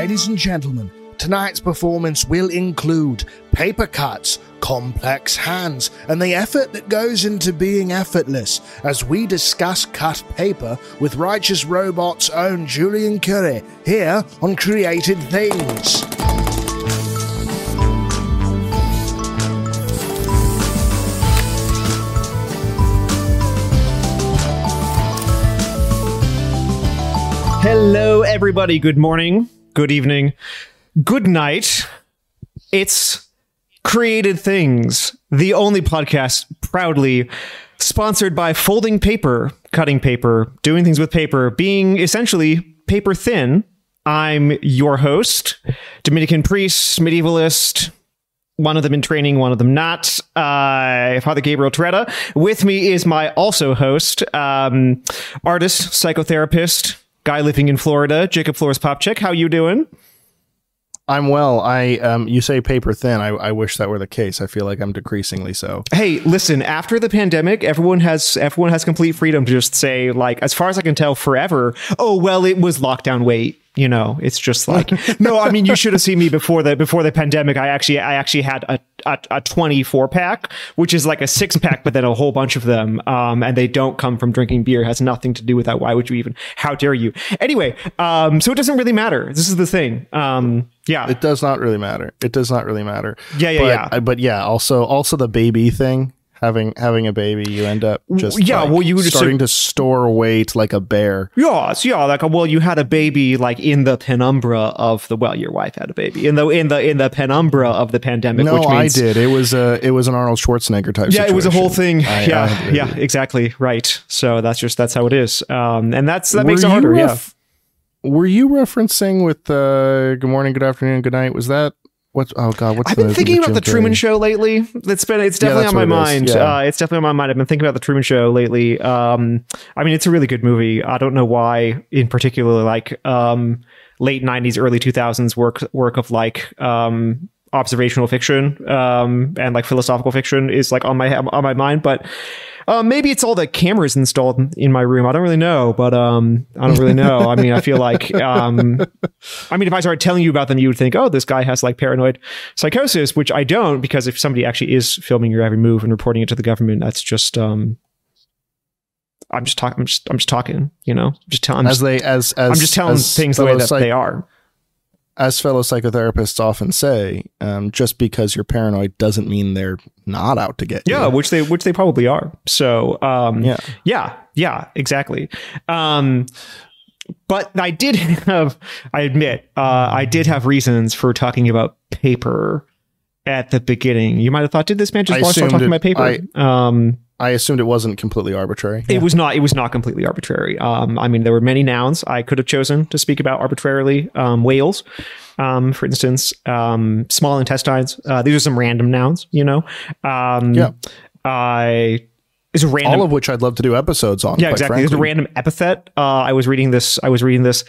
Ladies and gentlemen, tonight's performance will include paper cuts, complex hands, and the effort that goes into being effortless as we discuss cut paper with Righteous Robot's own Julian Curi here on Created Things. Hello, everybody. Good morning, good evening, good night. It's Created Things, the only podcast proudly sponsored by folding paper, cutting paper, doing things with paper, being essentially paper thin. I'm your host, Dominican priest, medievalist, one of them in training, one of them not. Uh, Father Gabriel Torretta. With me is my also host, um, artist, psychotherapist, guy living in Florida, Jacob Flores Popcak. How you doing? I'm well. I um, you say paper thin. I, I wish that were the case. I feel like I'm decreasingly so. Hey, listen. After the pandemic, everyone has everyone has complete freedom to just say, like, as far as I can tell, forever. Oh well, it was lockdown weight you know it's just like no i mean you should have seen me before the before the pandemic. I actually i actually had a, a, a 24 pack which is like a six pack but then a whole bunch of them um and they don't come from drinking beer. It has nothing to do with that. Why would you even how dare you? Anyway um so it doesn't really matter. This is the thing. Um yeah. It does not really matter. It does not really matter. Yeah yeah but, yeah. But yeah also also the baby thing having having a baby, you end up just yeah. Like well, you starting to store weight like a bear. Yeah, so yeah, like well, you had a baby like in the penumbra of the well, your wife had a baby in the in the in the penumbra of the pandemic. No, which means, I did. It was a it was an Arnold Schwarzenegger type. Yeah, situation. it was a whole thing. I, yeah, I yeah, exactly right. So that's just that's how it is, um, and that's that Were makes it harder. ref- yeah. Were you referencing with uh, good morning, good afternoon, good night? Was that What's oh god? What's I've been thinking about the Truman? Show lately. It's been it's definitely that's on my what it is. mind. Yeah. Uh, it's definitely on my mind. I've been thinking about the Truman Show lately. Um, I mean, it's a really good movie. I don't know why, in particular, like um, late '90s, early 2000s work work of like um, observational fiction um, and like philosophical fiction is like on my on my mind, but. Uh, maybe it's all the cameras installed in my room. I don't really know, but um, I don't really know. I mean, I feel like, um, I mean, if I started telling you about them, you would think, oh, this guy has like paranoid psychosis, which I don't, because if somebody actually is filming your every move and reporting it to the government, that's just, um, I'm just talking. I'm just, I'm just talking. You know, just telling. As they as as I'm just telling as things the way that psych- they are. As fellow psychotherapists often say, um, just because you're paranoid doesn't mean they're not out to get Yeah, you. which they which they probably are. So um Yeah. yeah, yeah, exactly. Um but I did have I admit, uh I did have reasons for talking about paper at the beginning. You might have thought, did this man just I want to start talking it- about paper? um I assumed it wasn't completely arbitrary. it was not it was not completely arbitrary. Um I mean there were many nouns I could have chosen to speak about arbitrarily. Um whales, um, for instance, um small intestines. Uh these are some random nouns, you know. Um Yeah. I is random All of which I'd love to do episodes on. yeah, exactly. There's a random epithet. Uh, I was reading this. I was reading this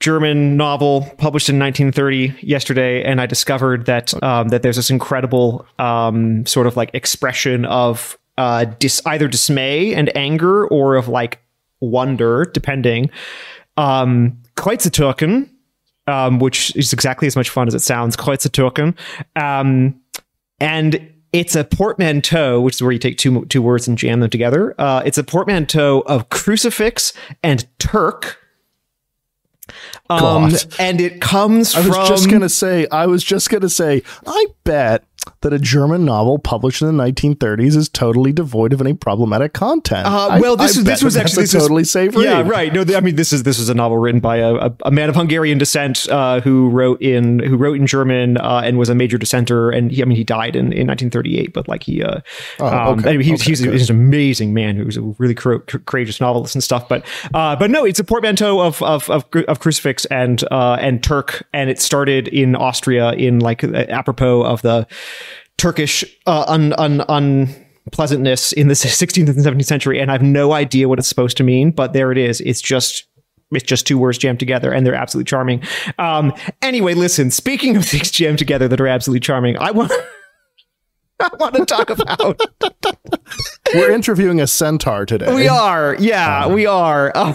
German novel published in 1930 yesterday, and I discovered that um, that there's this incredible um, sort of like expression of uh, dis- either dismay and anger, or of like wonder, depending. Um, Kruzitürken, um, which is exactly as much fun as it sounds. Kruzitürken, um, and it's a portmanteau, which is where you take two two words and jam them together. Uh, it's a portmanteau of crucifix and Turk. Um, God. and it comes from I was just gonna say. I was just gonna say. I bet that a German novel published in the 1930s is totally devoid of any problematic content. Uh, well, this I is bet this was actually this is- totally safe Yeah, right. No, th- I mean this is this was a novel written by a, a, a man of Hungarian descent uh, who wrote in who wrote in German uh, and was a major dissenter. And he, I mean, he died in, in 1938, but like he, uh, Oh, um, okay. anyway, he, was- Okay, he's, good. he's an amazing man who was a really cour- cour- courageous novelist and stuff. But uh, but no, it's a portmanteau of of of, of crucifix and uh, and Turk, and it started in Austria in like apropos of the Turkish uh, un, un, unpleasantness in the 16th and 17th century, and I have no idea what it's supposed to mean, but there it is. It's just it's just two words jammed together, and they're absolutely charming. Um, anyway, listen. Speaking of things jammed together that are absolutely charming, I want. I want to talk about. We're interviewing a centaur today. We are, yeah, we are. Um,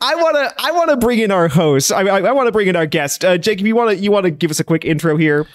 I want to, I want to bring in our host. I, I, I want to bring in our guest, uh, Jacob. You want to, you want to give us a quick intro here?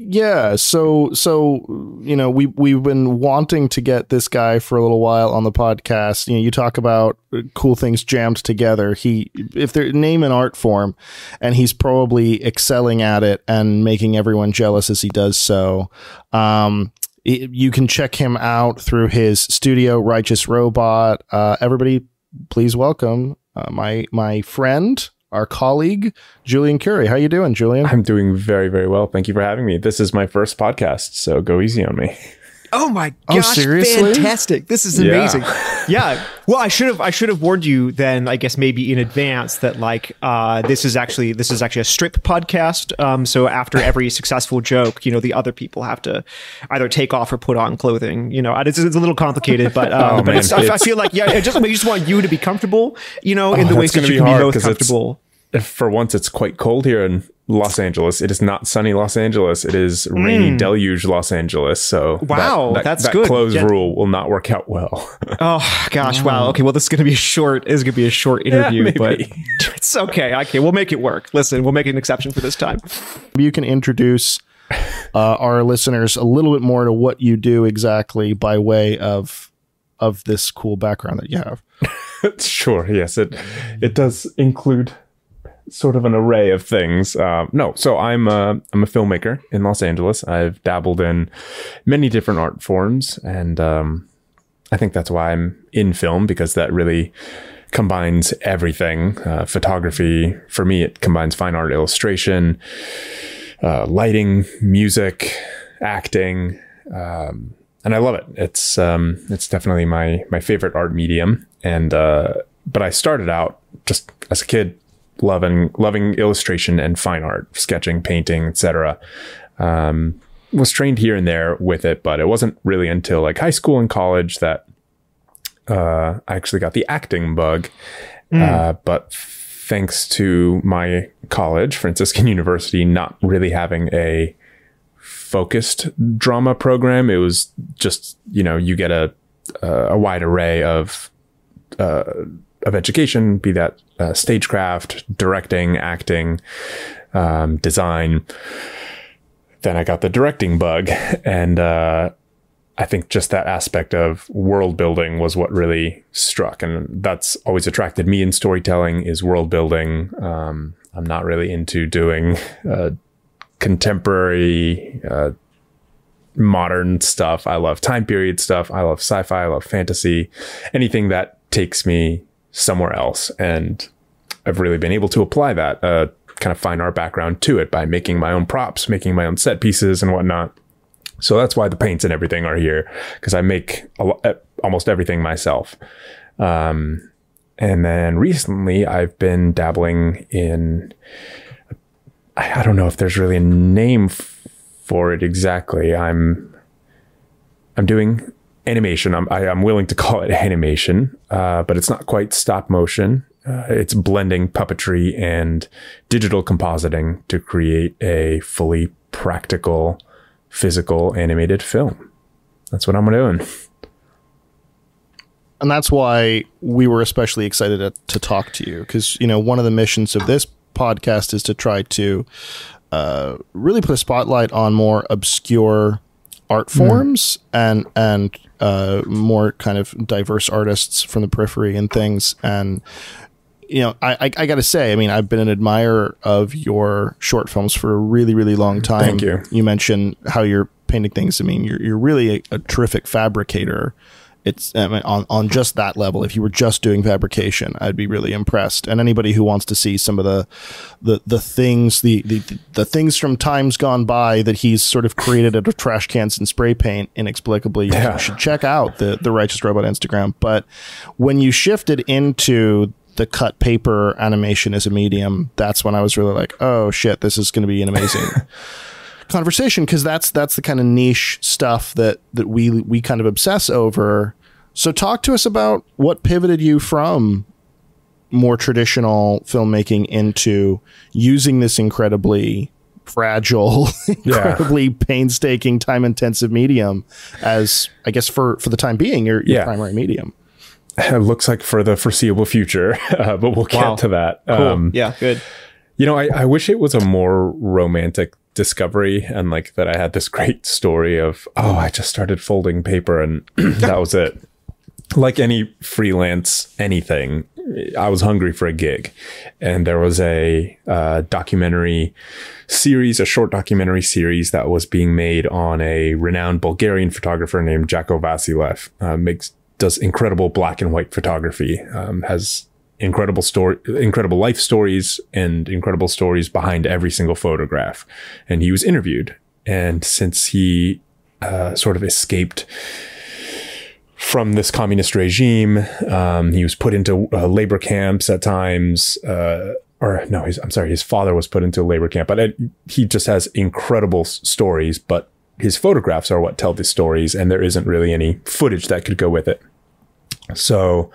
Yeah, so so you know we we've been wanting to get this guy for a little while on the podcast. You know, you talk about cool things jammed together. He if they're name an art form, and he's probably excelling at it and making everyone jealous as he does so. Um, you can check him out through his studio, Righteous Robot. Uh, everybody, please welcome uh, my my friend our colleague Julian Curi. How you doing, Julian? I'm doing very, very well. Thank you for having me. This is my first podcast, so go easy on me. Oh my Oh, gosh! seriously? fantastic! This is amazing. Yeah. Well, I should have I should have warned you then. I guess maybe in advance that like uh, this is actually this is actually a strip podcast. Um, so after every successful joke, you know, the other people have to either take off or put on clothing. You know, it's, it's a little complicated, but um, Oh, but man, it's, I, I feel like yeah, it just we just want you to be comfortable. You know, in Oh, the ways that's that you be can be hard most 'cause it's- comfortable. If for once it's quite cold here in Los Angeles. It is not sunny Los Angeles. It is rainy deluge Los Angeles. So Wow, that, that's that good. clothes Yeah. rule will not work out well. Oh gosh! Wow. Okay. Well, this is going to be a short. Is going to be a short interview, but maybe. it's okay. Okay, we'll make it work. Listen, we'll make an exception for this time. you can introduce uh, our listeners a little bit more to what you do exactly by way of of this cool background that you have. sure. Yes, it it does include sort of an array of things. Um, no, so I'm a, I'm a filmmaker in Los Angeles. I've dabbled in many different art forms, and um, I think that's why I'm in film because that really combines everything. Uh, photography for me, it combines fine art, illustration, uh, lighting, music, acting. Um, and I love it. It's um, it's definitely my my favorite art medium. And uh, but I started out just as a kid loving loving illustration and fine art, sketching, painting, etc. Um, was trained here and there with it, but it wasn't really until like high school and college that uh, I actually got the acting bug. Uh, but thanks to my college, Franciscan University, not really having a focused drama program, it was just you know you get a a wide array of uh, of education, be that uh, stagecraft, directing, acting, um, design. Then I got the directing bug, and uh, I think just that aspect of world building was what really struck, and that's always attracted me in storytelling is world building. Um, I'm not really into doing uh, contemporary, uh, modern stuff. I love time period stuff. I love sci-fi. I love fantasy. Anything that takes me somewhere else, and I've really been able to apply that uh, kind of fine art background to it by making my own props, making my own set pieces, and whatnot. So that's why the paints and everything are here because I make lo- almost everything myself. Um, and then recently I've been dabbling in, I don't know if there's really a name for it exactly. I'm, I'm doing animation. I'm, I, I'm willing to call it animation, uh, but it's not quite stop motion. Uh, it's blending puppetry and digital compositing to create a fully practical physical animated film. That's what I'm doing. and that's why we were especially excited to, to talk to you because you know one of the missions of this podcast is to try to uh, really put a spotlight on more obscure art forms and and uh, more kind of diverse artists from the periphery and things. And you know I, I, I gotta say i mean i've been an admirer of your short films for a really really long time. Thank you. you mentioned how you're painting things. I mean you're, you're really a, a terrific fabricator it's I mean, on on just that level. If you were just doing fabrication, I'd be really impressed. And anybody who wants to see some of the the the things the the, the things from times gone by that he's sort of created out of trash cans and spray paint inexplicably, Yeah. you should check out the the Righteous Robot Instagram. But when you shifted into the cut paper animation as a medium, that's when I was really like, oh shit, this is going to be an amazing conversation because that's that's the kind of niche stuff that that we we kind of obsess over. So talk to us about what pivoted you from more traditional filmmaking into using this incredibly fragile, incredibly painstaking, time intensive medium as I guess for for the time being your, your Yeah. primary medium. It looks like for the foreseeable future, uh, but we'll get Wow. to that. Cool. Um, yeah, good. You know, I, I wish it was a more romantic discovery and like that I had this great story of, oh, I just started folding paper and that was it. Like any freelance anything, I was hungry for a gig. And there was a uh, documentary series, a short documentary series that was being made on a renowned Bulgarian photographer named Jacko Vassilev. Uh, makes does incredible black and white photography. Um, has incredible story, incredible life stories, and incredible stories behind every single photograph. And he was interviewed, and since he uh, sort of escaped from this communist regime. Um, he was put into uh, labor camps at times. Uh, or no, I'm sorry, his father was put into a labor camp, but it, he just has incredible s- stories. But his photographs are what tell the stories, and there isn't really any footage that could go with it. So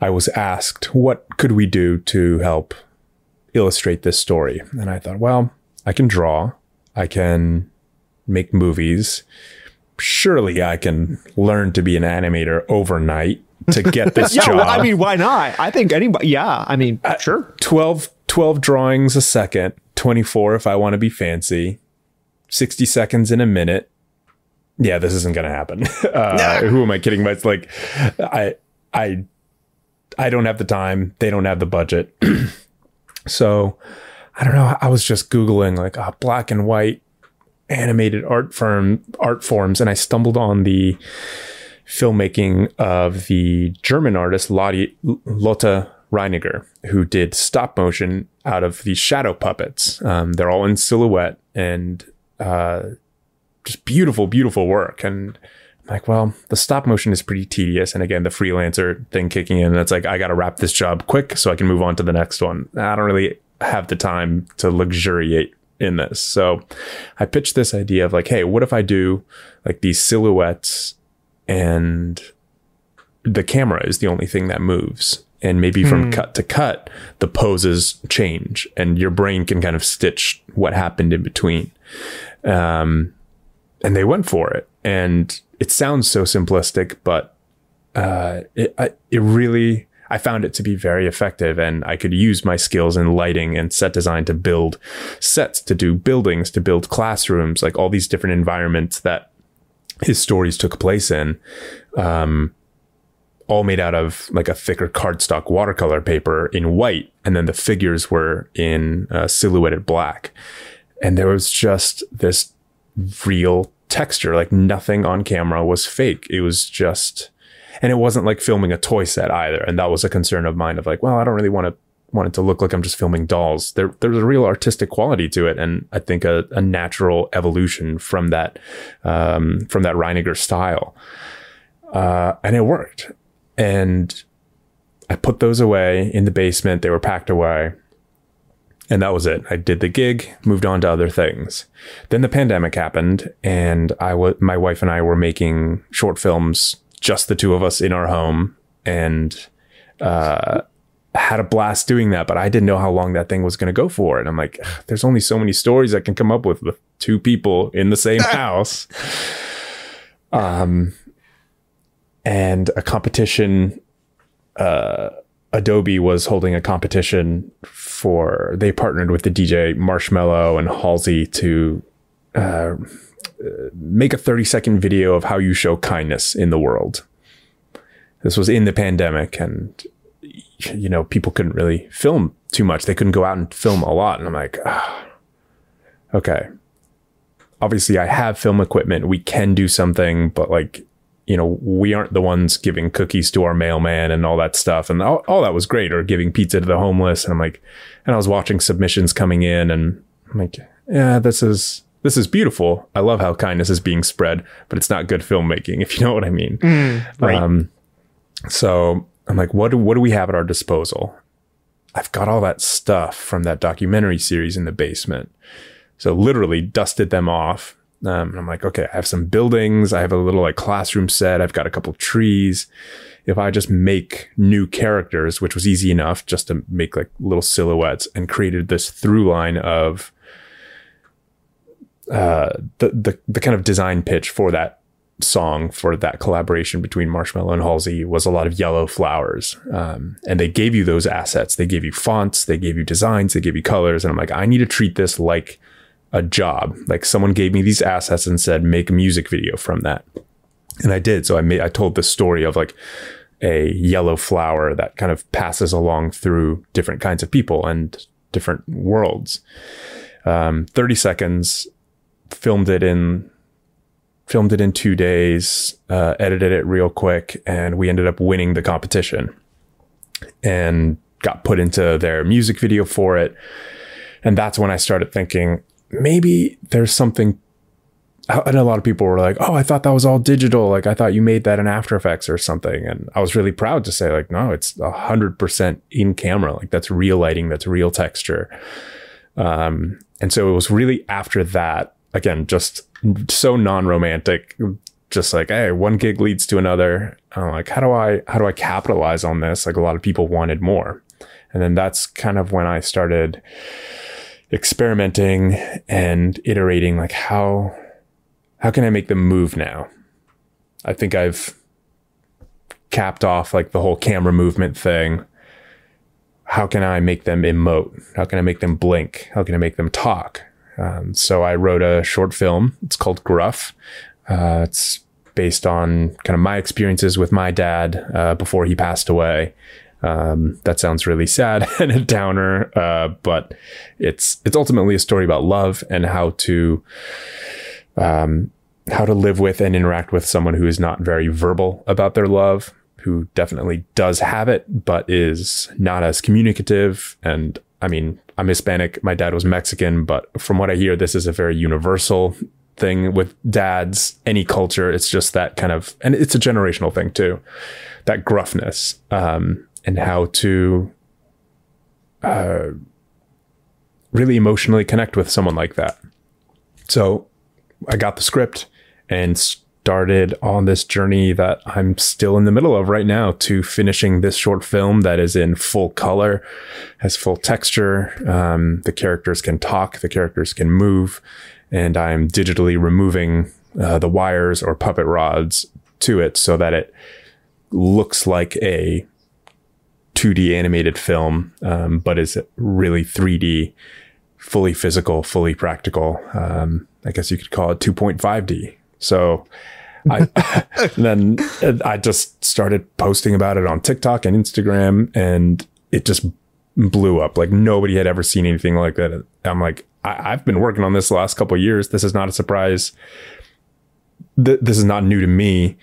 I was asked, what could we do to help illustrate this story? And I thought, well, I can draw, I can make movies. Surely I can learn to be an animator overnight to get this Yeah, job. well, I mean, why not? I think anybody. Yeah, I mean, sure. 12, 12 drawings a second, 24 if I want to be fancy, 60 seconds in a minute. Yeah, this isn't going to happen. Uh, who am I kidding? But it's like, I, I, I don't have the time. They don't have the budget. so I don't know. I was just Googling like uh, black and white animated art firm art forms and I stumbled on the filmmaking of the German artist Lotte, Lotte Reiniger, who did stop motion out of these shadow puppets. Um, they're all in silhouette and uh, just beautiful, beautiful work. And I'm like, well, the stop motion is pretty tedious. And again, the freelancer thing kicking in, it's like, I got to wrap this job quick so I can move on to the next one. I don't really have the time to luxuriate in this. So I pitched this idea of like, hey, what if I do like these silhouettes and the camera is the only thing that moves. And maybe from cut to cut, the poses change and your brain can kind of stitch what happened in between. Um, and they went for it. And it sounds so simplistic, but uh, it, I, it really, I found it to be very effective. And I could use my skills in lighting and set design to build sets, to do buildings, to build classrooms, like all these different environments that his stories took place in, um, all made out of like a thicker cardstock watercolor paper in white, and then the figures were in uh, silhouetted black, and there was just this real texture, like nothing on camera was fake. It was just, and it wasn't like filming a toy set either, and that was a concern of mine of like, well, I don't really want to want it to look like I'm just filming dolls. There, there's a real artistic quality to it, and I think a, a natural evolution from that, um, from that Reiniger style, uh, and it worked. And I put those away in the basement. They were packed away, and that was it. I did the gig, moved on to other things. Then the pandemic happened, and I was my wife and I were making short films, just the two of us in our home, and uh, had a blast doing that, but I didn't know how long that thing was going to go for. And I'm like, there's only so many stories I can come up with with two people in the same house. Um, and a competition, uh, Adobe was holding a competition for, they partnered with the DJ Marshmello and Halsey to, uh, make a 30 second video of how you show kindness in the world. This was in the pandemic and you know, people couldn't really film too much. They couldn't go out and film a lot. And I'm like, ah, okay. Obviously, I have film equipment. We can do something, but like, you know, we aren't the ones giving cookies to our mailman and all that stuff. And all, all that was great, or giving pizza to the homeless. And I'm like, and I was watching submissions coming in, and I'm like, yeah, this is this is beautiful. I love how kindness is being spread, but it's not good filmmaking, if you know what I mean. right. Um, so I'm like, what do what do we have at our disposal? I've got all that stuff from that documentary series in the basement. So literally dusted them off. Um, and I'm like, okay, I have some buildings. I have a little like classroom set. I've got a couple trees. If I just make new characters, which was easy enough just to make like little silhouettes and created this through line of uh, the, the the kind of design pitch for that song for that collaboration between Marshmello and Halsey was a lot of yellow flowers. Um, and they gave you those assets. They gave you fonts, they gave you designs, they gave you colors. And I'm like, I need to treat this like a job. Like someone gave me these assets and said, make a music video from that. And I did. So I made, I told the story of like a yellow flower that kind of passes along through different kinds of people and different worlds. Um, 30 seconds, filmed it in filmed it in two days, uh, edited it real quick, and we ended up winning the competition and got put into their music video for it. And that's when I started thinking maybe there's something. And a lot of people were like, "Oh, I thought that was all digital. Like, I thought you made that in After Effects or something." And I was really proud to say, like, no, it's hundred percent in camera. Like, that's real lighting. That's real texture. Um, and so it was really after that, again, just so non-romantic just like hey one gig leads to another. I'm like how do i how do i capitalize on this? Like a lot of people wanted more. And then that's kind of when i started experimenting and iterating like how how can i make them move now? I think i've capped off like the whole camera movement thing. How can i make them emote? How can i make them blink? How can i make them talk um, so I wrote a short film. It's called Gruff. Uh, it's based on kind of my experiences with my dad uh, before he passed away. Um, that sounds really sad and a downer, uh, but it's it's ultimately a story about love and how to um, how to live with and interact with someone who is not very verbal about their love, who definitely does have it, but is not as communicative and I mean, I'm Hispanic. My dad was Mexican, but from what I hear, this is a very universal thing with dads, any culture. It's just that kind of, and it's a generational thing too, that gruffness, um, and how to, uh, really emotionally connect with someone like that. So I got the script and started on this journey that I'm still in the middle of right now to finishing this short film that is in full color, has full texture. Um, the characters can talk, the characters can move, and I'm digitally removing uh, the wires or puppet rods to it so that it looks like a 2D animated film, um, but is really 3D, fully physical, fully practical. Um, I guess you could call it 2.5D. So I then uh, I just started posting about it on TikTok and Instagram, and it just blew up. Like nobody had ever seen anything like that. I'm like, I, have been working on this the last couple years. This is not a surprise. Th- this is not new to me.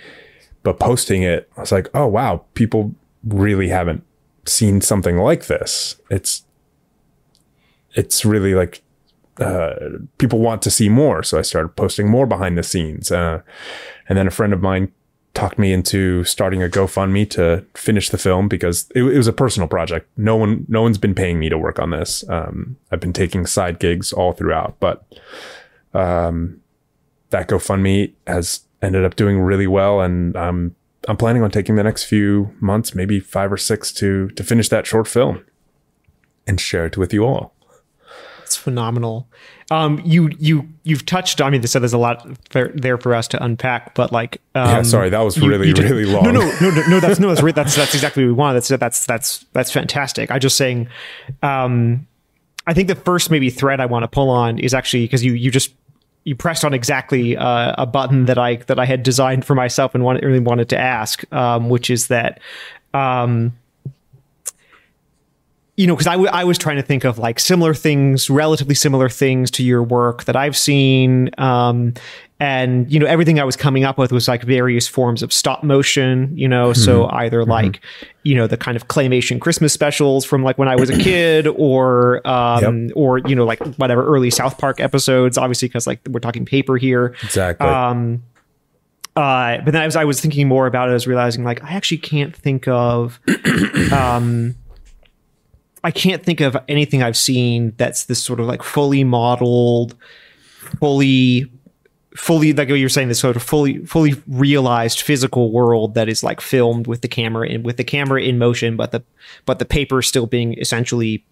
But posting it, I was like, oh wow, people really haven't seen something like this. It's it's really like uh, people want to see more. So I started posting more behind the scenes. Uh, and then a friend of mine talked me into starting a GoFundMe to finish the film because it, it, was a personal project. No one, no one's been paying me to work on this. Um, I've been taking side gigs all throughout, but um, that GoFundMe has ended up doing really well, and I'm I'm planning on taking the next few months, maybe five or six, to to finish that short film and share it with you all. Phenomenal. Um, you you you've touched. I mean, so there's a lot there for us to unpack. But like, um, yeah, sorry, that was you, really you really long. No, no, no, no, no. That's no, that's that's that's exactly what we want. That's that's that's that's fantastic. I just saying. Um, I think the first maybe thread I want to pull on is actually because you you just you pressed on exactly uh, a button that I that I had designed for myself and wanted, really wanted to ask, um, which is that um, you know, because I, w- I was trying to think of like similar things, relatively similar things to your work that I've seen. Um, and, you know, everything I was coming up with was like various forms of stop motion, you know, mm-hmm. so either mm-hmm. like, you know, the kind of claymation Christmas specials from like when I was a kid or, um, yep. or, you know, like whatever early South Park episodes, obviously, because like we're talking paper here. Exactly. Um, uh, but then as I was thinking more about it, I was realizing like I actually can't think of, um, I can't think of anything I've seen that's this sort of like fully modeled, fully fully like what you're saying this sort of fully fully realized physical world that is like filmed with the camera and with the camera in motion but the but the paper still being essentially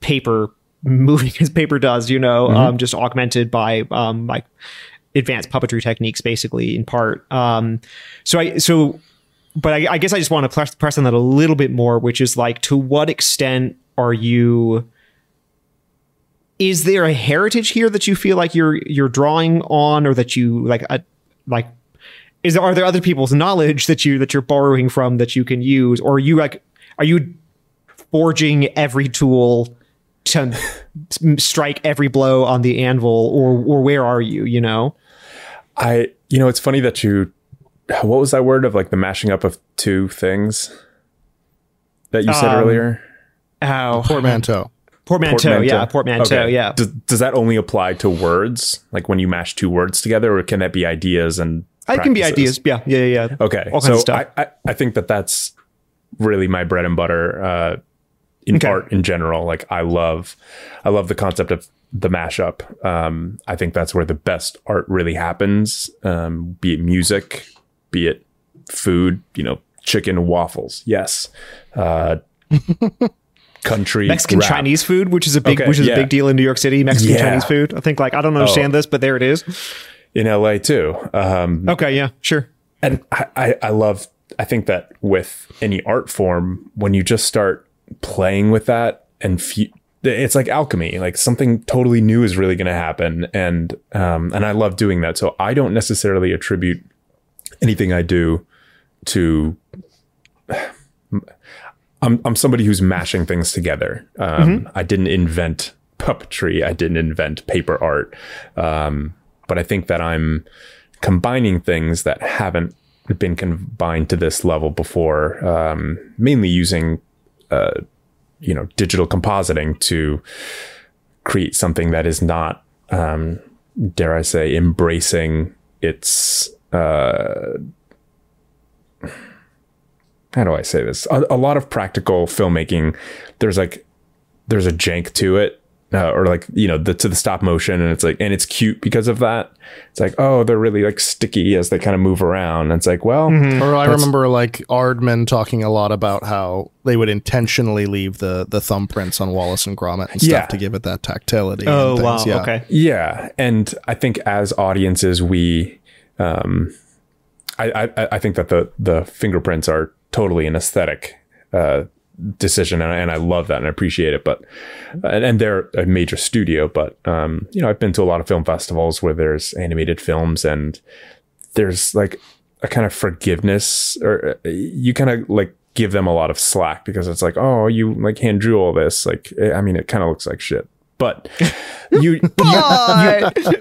paper moving as paper does, you know, um, just augmented by um, like advanced puppetry techniques, basically in part. Um, so I so, but I, I guess I just want to press press on that a little bit more, which is like, to what extent are you? Is there a heritage here that you feel like you're you're drawing on, or that you like a like? Is there, are there other people's knowledge that you that you're borrowing from that you can use, or are you like are you forging every tool to strike every blow on the anvil or or where are you you know I, you know, it's funny that you, what was that word of like the mashing up of two things that you said Um, earlier? Oh Portmanteau. portmanteau, yeah portmanteau Okay. yeah Does, does that only apply to words? Like when you mash two words together, or can that be ideas and? it can be ideas yeah yeah yeah yeah. Okay, all so of stuff I, I I think that that's really my bread and butter uh, in Okay. art in general. Like I love, I love the concept of the mashup. Um, I think that's where the best art really happens. Um, be it music, be it food. You know, chicken waffles. Yes. Uh, country Mexican rap. Chinese food, which is a big Okay, which is yeah. a big deal in New York City. Mexican Yeah. Chinese food. I think like I don't understand this, but there it is. in LA too. Um, Okay, yeah, sure. and I, I, I love i think that with any art form when you just start playing with that and fe- it's like alchemy like something totally new is really going to happen and um and i love doing that so i don't necessarily attribute anything i do to i'm i'm somebody who's mashing things together. Um i didn't invent puppetry. I didn't invent paper art. Um but i think that i'm combining things that haven't been combined to this level before, um, mainly using, uh, you know, digital compositing to create something that is not, um, dare I say, embracing its, uh, how do I say this? A, a lot of practical filmmaking, there's like, there's a jank to it. Uh, or like you know the to the stop motion and it's like and it's cute because of that it's like oh they're really like sticky as they kind of move around and it's like well Or I remember like Aardman talking a lot about how they would intentionally leave the the thumbprints on Wallace and Gromit and stuff Yeah. to give it that tactility. Oh and wow. Yeah. okay. Yeah, and I think as audiences, we, um, I, I, I think that the the fingerprints are totally an aesthetic uh, decision, and I, and I love that and I appreciate it. But and, and they're a major studio, but um, you know, I've been to a lot of film festivals where there's animated films, and there's like a kind of forgiveness, or uh, you kind of like give them a lot of slack because it's like, oh, you like hand drew all this. Like, I mean, it kind of looks like shit. But you, you,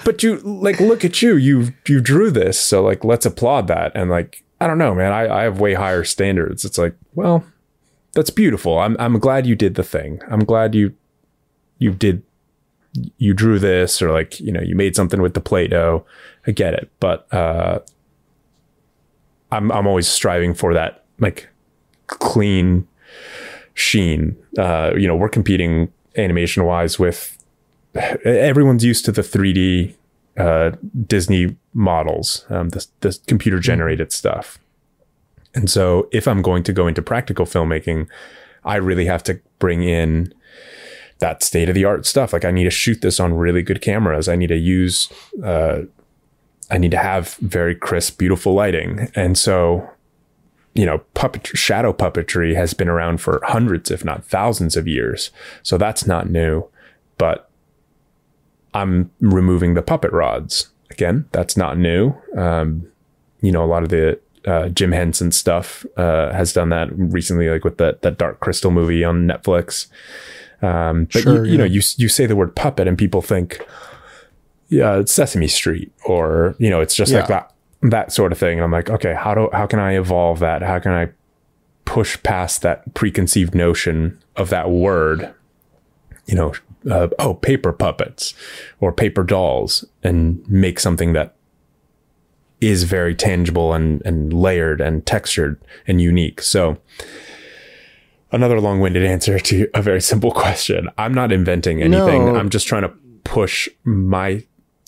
but you like look at you you you drew this so like let's applaud that and like i don't know man. I, I have way higher standards. It's like well that's beautiful. I'm i'm glad you did the thing. I'm glad you you did you drew this or like you know you made something with the play-doh. I get it. But uh i'm i'm always striving for that like clean sheen. Uh you know we're competing animation wise with everyone's used to the 3D uh, Disney models, um, the, the computer generated stuff. And so, if I'm going to go into practical filmmaking, I really have to bring in that state of the art stuff. Like, I need to shoot this on really good cameras. I need to use, uh, I need to have very crisp, beautiful lighting. And so, you know, puppet shadow puppetry has been around for hundreds, if not thousands of years. So that's not new. But I'm removing the puppet rods. Again, that's not new. Um, you know, a lot of the uh, Jim Henson stuff uh, has done that recently, like with that that Dark Crystal movie on Netflix. Um, but Sure, you, you know, you you say the word puppet, and people think, yeah, it's Sesame Street, or you know, it's just like that that sort of thing. And I'm like, okay, how do how can I evolve that? How can I push past that preconceived notion of that word? You know, uh, oh, paper puppets or paper dolls, and make something that is very tangible and and layered and textured and unique. So another long-winded answer to a very simple question. I'm not inventing anything. No. I'm just trying to push my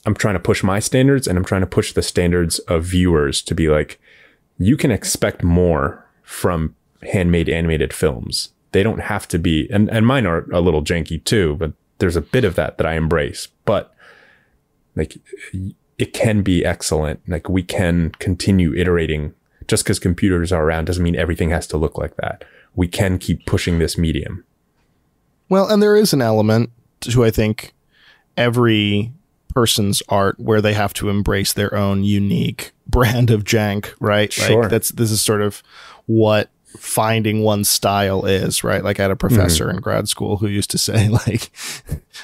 I'm trying to push my standards and I'm trying to push the standards of viewers to be like you can expect more from handmade animated films. They don't have to be and and mine are a little janky too, but there's a bit of that that I embrace, but like it can be excellent. Like we can continue iterating. Just because computers are around doesn't mean everything has to look like that. We can keep pushing this medium. Well, and there is an element to I think every person's art where they have to embrace their own unique brand of jank, right? Sure. Like that's this is sort of what finding one's style is, right? Like I had a professor Mm-hmm. in grad school who used to say like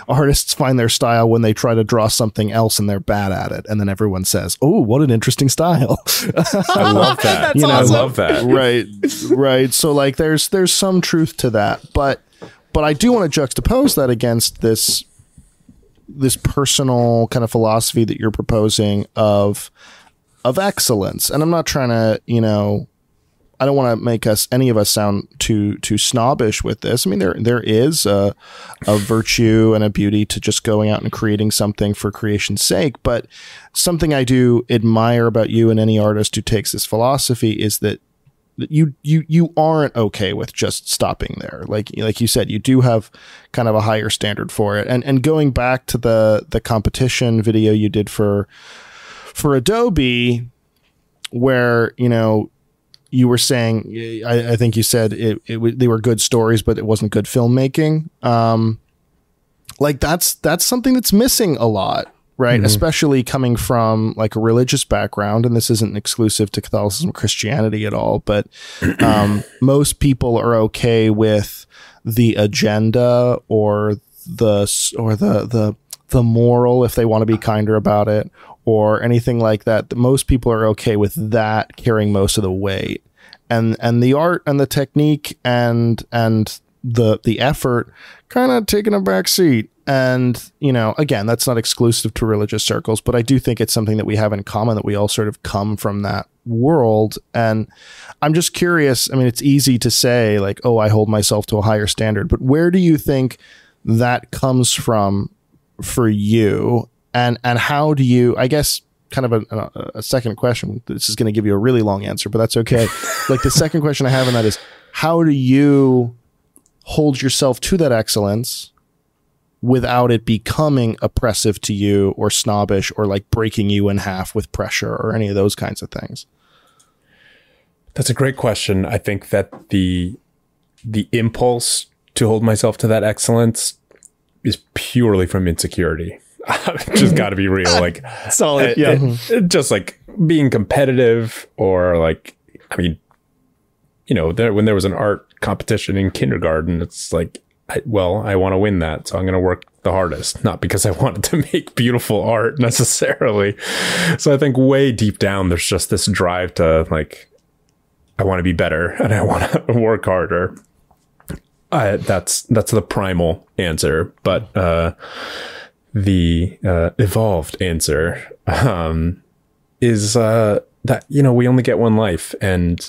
artists find their style when they try to draw something else and they're bad at it. And then everyone says, "Oh, what an interesting style." I love that. You know, I love that. right right so like there's there's some truth to that but but i do want to juxtapose that against this this personal kind of philosophy that you're proposing of of excellence and i'm not trying to you know I don't want to make us any of us sound too too snobbish with this. I mean, there there is a, a virtue and a beauty to just going out and creating something for creation's sake. But something I do admire about you and any artist who takes this philosophy is that you you you aren't okay with just stopping there. Like like you said, you do have kind of a higher standard for it. And and going back to the the competition video you did for for Adobe, where you know you were saying, I, I think you said it, it they were good stories, but it wasn't good filmmaking. Um, like that's that's something that's missing a lot, right? Especially coming from like a religious background, and this isn't exclusive to Catholicism, or Christianity at all, but um, most people are okay with the agenda or the or the the the moral if they want to be kinder about it or anything like that most people are okay with that carrying most of the weight. And and the art and the technique and and the the effort kind of taking a back seat. And you know again that's not exclusive to religious circles but i do think it's something that we have in common that we all sort of come from that world. And i'm just curious i mean it's easy to say like oh i hold myself to a higher standard but where do you think that comes from for you and and how do you i guess kind of a, a, second question this is going to give you a really long answer but that's okay like the second question i have in that is how do you hold yourself to that excellence without it becoming oppressive to you or snobbish or like breaking you in half with pressure or any of those kinds of things That's a great question. I think that the the impulse to hold myself to that excellence is purely from insecurity. just got to be real. Like Solid. it- yeah. it- it just like being competitive or like I mean, you know, there when there was an art competition in kindergarten, it's like, I, well, I want to win that, so I'm going to work the hardest, not because I wanted to make beautiful art necessarily. So I think way deep down, there's just this drive to like, I want to be better and I want to work harder. I, that's that's the primal answer, but uh, the uh, evolved answer um, is uh, that you know we only get one life, and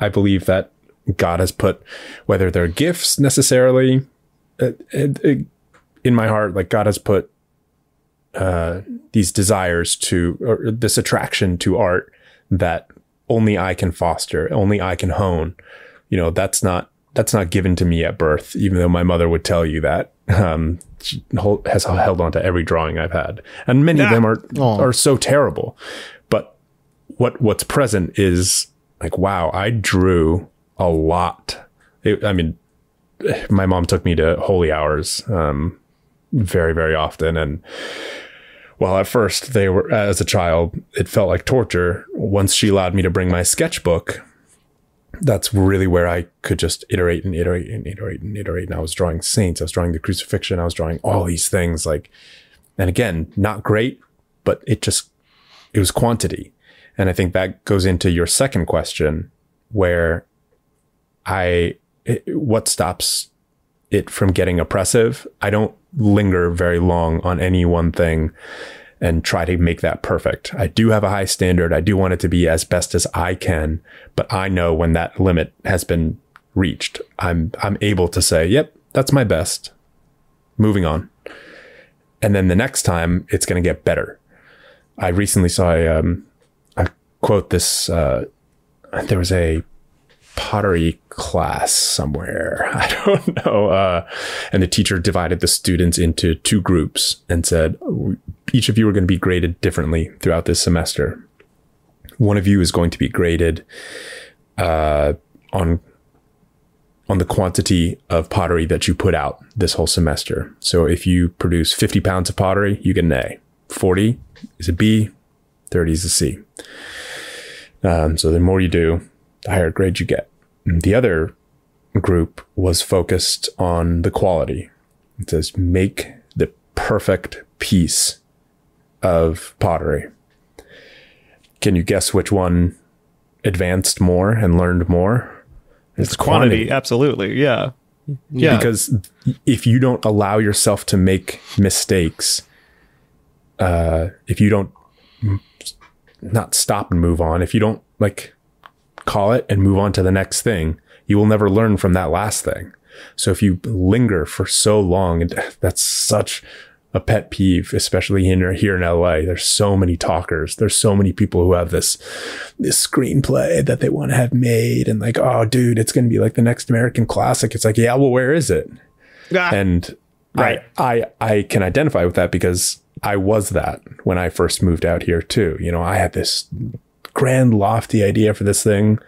I believe that God has put whether they're gifts necessarily uh, uh, uh, in my heart, like God has put uh, these desires to or this attraction to art that only I can foster, only I can hone. You know, that's not that's not given to me at birth, even though my mother would tell you that. Um, hold, has held on to every drawing I've had, and many of them are are so terrible. But what what's present is like, wow, I drew a lot. It, I mean, my mom took me to holy hours um, very very often, and well, at first they were as a child, it felt like torture. Once she allowed me to bring my sketchbook, that's really where I could just iterate and iterate and iterate and iterate. And I was drawing saints, I was drawing the crucifixion, I was drawing all these things. Like, and again, not great, but it just it was quantity. And I think that goes into your second question, where I it, what stops it from getting oppressive. I don't linger very long on any one thing and try to make that perfect. I do have a high standard. I do want it to be as best as I can, but I know when that limit has been reached, I'm I'm able to say, "Yep, that's my best." Moving on. And then the next time it's going to get better. I recently saw a um I quote this uh there was a pottery class somewhere. I don't know. Uh, and the teacher divided the students into two groups and said, each of you are going to be graded differently throughout this semester. One of you is going to be graded uh, on on the quantity of pottery that you put out this whole semester. So if you produce 50 pounds of pottery, you get an A. 40 is a B. 30 is a C. Um, so the more you do, the higher grade you get. The other group was focused on the quality. It says make the perfect piece of pottery. Can you guess which one advanced more and learned more? It's quantity. Absolutely. Yeah. Yeah. Because if you don't allow yourself to make mistakes, uh, if you don't not stop and move on, if you don't like call it and move on to the next thing, you will never learn from that last thing. So if you linger for so long, and that's such a pet peeve, especially in here in LA. There's so many talkers. There's so many people who have this this screenplay that they want to have made, and like, oh, dude, it's going to be like the next American classic. It's like, yeah, well, where is it? Ah, and right, I, I I can identify with that because I was that when I first moved out here too. You know, I had this grand, lofty idea for this thing,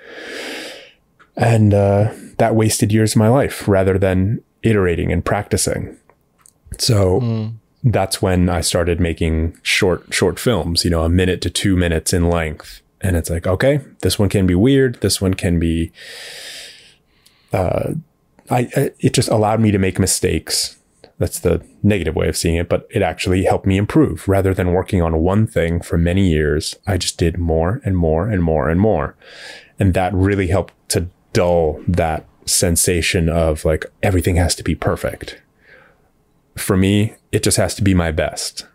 and uh, that wasted years of my life rather than iterating and practicing. So. Mm that's when I started making short short films, you know, a minute to 2 minutes in length. And it's like, okay, this one can be weird, this one can be uh I, I it just allowed me to make mistakes. That's the negative way of seeing it, but it actually helped me improve rather than working on one thing for many years. I just did more and more and more and more. And that really helped to dull that sensation of like everything has to be perfect for me, it just has to be my best.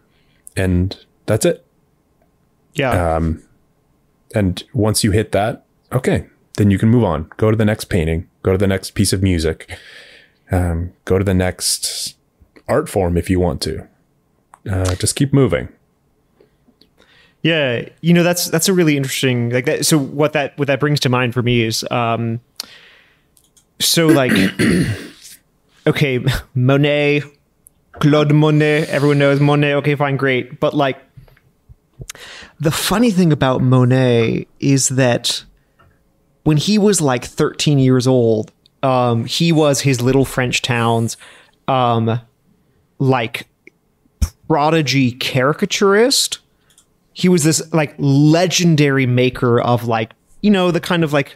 And that's it. Yeah. Um, and once you hit that, okay, then you can move on. Go to the next painting, go to the next piece of music, um, go to the next art form if you want to. Uh, just keep moving. Yeah, you know that's that's a really interesting like that. So what that what that brings to mind for me is, um, so like, okay, Monet Claude Monet. Everyone knows Monet. Okay, fine, great. But like, the funny thing about Monet is that when he was like 13 years old, um, he was his little French town's um, like prodigy caricaturist. He was this like legendary maker of like you know the kind of like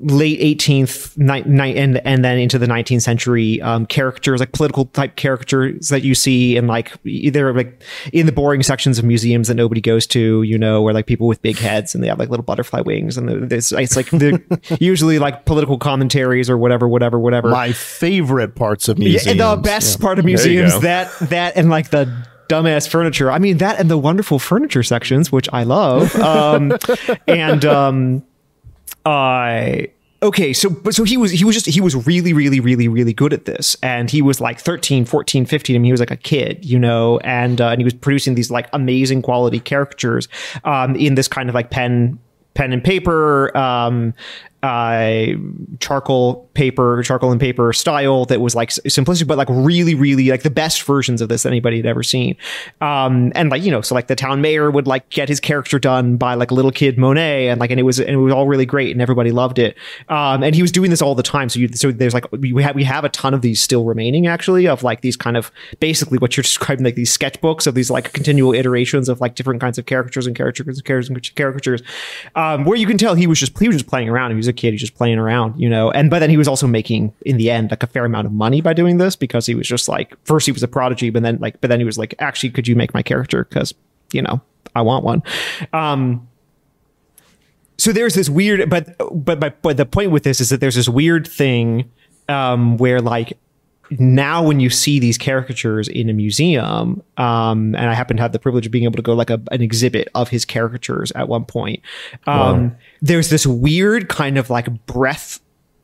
late 18th ni- ni- and and then into the 19th century um, characters like political type characters that you see in like either like in the boring sections of museums that nobody goes to you know where like people with big heads and they have like little butterfly wings and it's, it's like usually like political commentaries or whatever whatever whatever my favorite parts of museums yeah, the best yeah. part of museums that that and like the dumbass furniture. I mean that and the wonderful furniture sections, which I love. Um, and um, uh, okay so but so he was he was just he was really really really really good at this. And he was like 13 14 15 I mean he was like a kid you know and uh, and he was producing these like amazing quality caricatures um in this kind of like pen pen and paper um uh, charcoal paper, charcoal and paper style that was like simplistic, but like really, really like the best versions of this that anybody had ever seen. Um, and like, you know, so like the town mayor would like get his character done by like a little kid Monet and like, and it was, and it was all really great and everybody loved it. Um, and he was doing this all the time. So you, so there's like, we have, we have a ton of these still remaining actually of like these kind of basically what you're describing, like these sketchbooks of these like continual iterations of like different kinds of characters and characters and characters and caricatures, um, where you can tell he was just, he was just playing around. He was a kid. He's just playing around, you know. And but then he was also making in the end like a fair amount of money by doing this because he was just like first he was a prodigy, but then like but then he was like, actually, could you make my character? Because you know I want one. Um, so there's this weird, but but but but the point with this is that there's this weird thing um, where like now when you see these caricatures in a museum, um, and I happen to have the privilege of being able to go like a, an exhibit of his caricatures at one point, um, wow. There's this weird kind of like breath,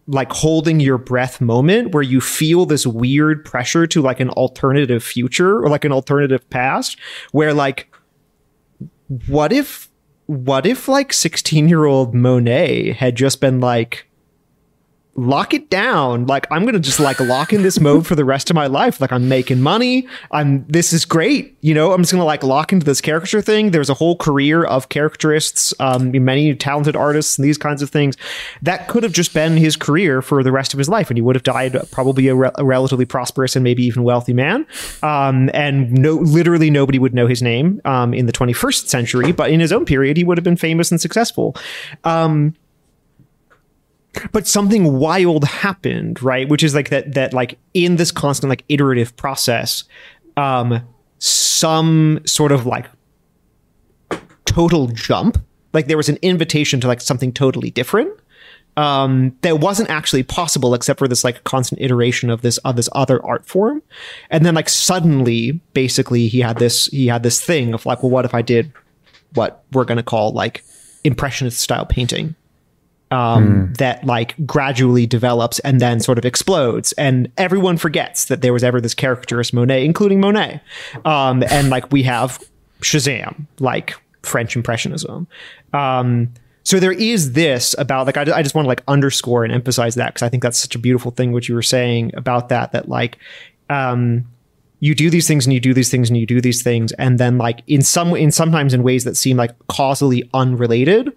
like holding your breath moment where you feel this weird pressure to like an alternative future or like an alternative past where like, what if what if like 16 year old Monet had just been like, lock it down. Like I'm gonna just like lock in this mode for the rest of my life. Like I'm making money. I'm this is great. You know, I'm just gonna like lock into this caricature thing. There's a whole career of caricaturists, um, many talented artists and these kinds of things. That could have just been his career for the rest of his life, and he would have died probably a, re- a relatively prosperous and maybe even wealthy man. Um, and no, literally nobody would know his name um, in the 21st century, but in his own period, he would have been famous and successful. Um, but something wild happened right? Which is like that that like in this constant like iterative process um some sort of like total jump like there was an invitation to like something totally different um that wasn't actually possible except for this like constant iteration of this of this other art form. And then like suddenly basically he had this he had this thing of like well what if i did what we're going to call like impressionist style painting um, mm. that like gradually develops and then sort of explodes. And everyone forgets that there was ever this caricaturist Monet, including Monet. Um, and like we have Shazam, like French Impressionism. Um, so there is this about like I, I just want to like underscore and emphasize that because I think that's such a beautiful thing what you were saying about that that like um you do these things and you do these things and you do these things and then like in some in sometimes in ways that seem like causally unrelated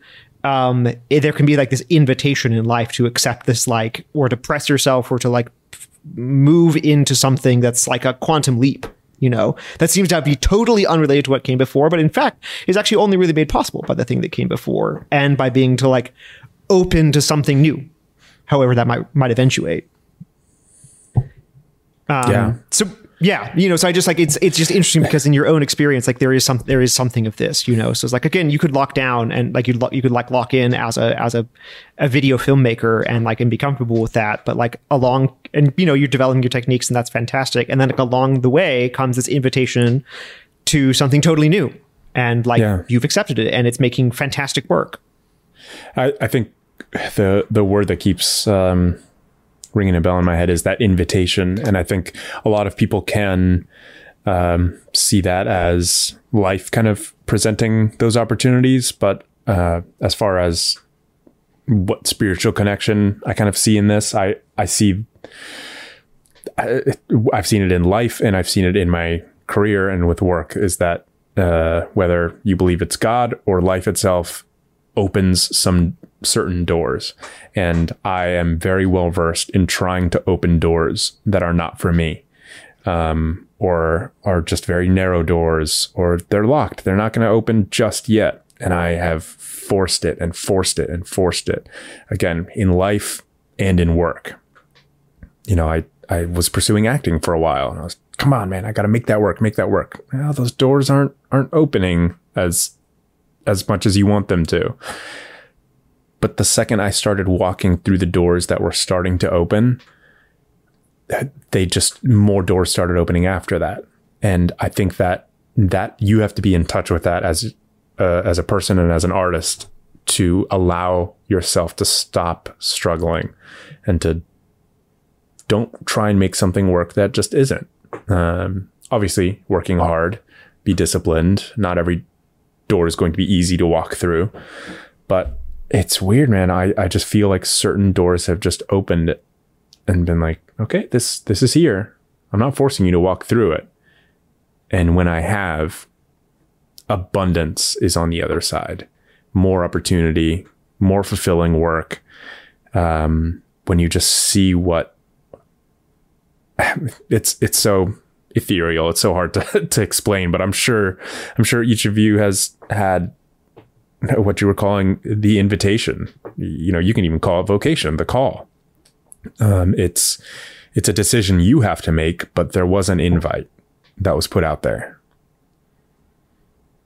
um, it, there can be like this invitation in life to accept this, like, or to press yourself or to like f- move into something that's like a quantum leap, you know, that seems to be totally unrelated to what came before, but in fact is actually only really made possible by the thing that came before and by being to like open to something new, however that might, might eventuate. Um, yeah. So yeah you know so i just like it's it's just interesting because in your own experience like there is some there is something of this you know? So it's like again you could lock down and like you you could like lock in as a as a, a video filmmaker and like and be comfortable with that. But like along and you know you're developing your techniques and that's fantastic. And then like, along the way comes this invitation to something totally new. And like yeah. you've accepted it and it's making fantastic work. I i think the the word that keeps um ringing a bell in my head is that invitation. And I think a lot of people can um, see that as life kind of presenting those opportunities. But uh, as far as what spiritual connection I kind of see in this, I, I see, I, I've seen it in life and I've seen it in my career and with work is that uh, whether you believe it's God or life itself opens some certain doors. And I am very well versed in trying to open doors that are not for me. Um, or are just very narrow doors, or they're locked. They're not going to open just yet. And I have forced it and forced it and forced it again in life and in work. You know, I, I was pursuing acting for a while and I was, come on, man, I got to make that work, make that work. Well, those doors aren't, aren't opening as, as much as you want them to. But the second I started walking through the doors that were starting to open, they just more doors started opening after that. And I think that that you have to be in touch with that as uh, as a person and as an artist to allow yourself to stop struggling and to don't try and make something work that just isn't. Um, obviously, working hard, be disciplined. Not every door is going to be easy to walk through, but it's weird, man. I, I just feel like certain doors have just opened and been like, okay, this this is here. I'm not forcing you to walk through it. And when I have, abundance is on the other side. More opportunity, more fulfilling work. Um, when you just see what it's it's so ethereal. It's so hard to, to explain, but I'm sure I'm sure each of you has had what you were calling the invitation. You know, you can even call it vocation, the call. Um, it's it's a decision you have to make, but there was an invite that was put out there.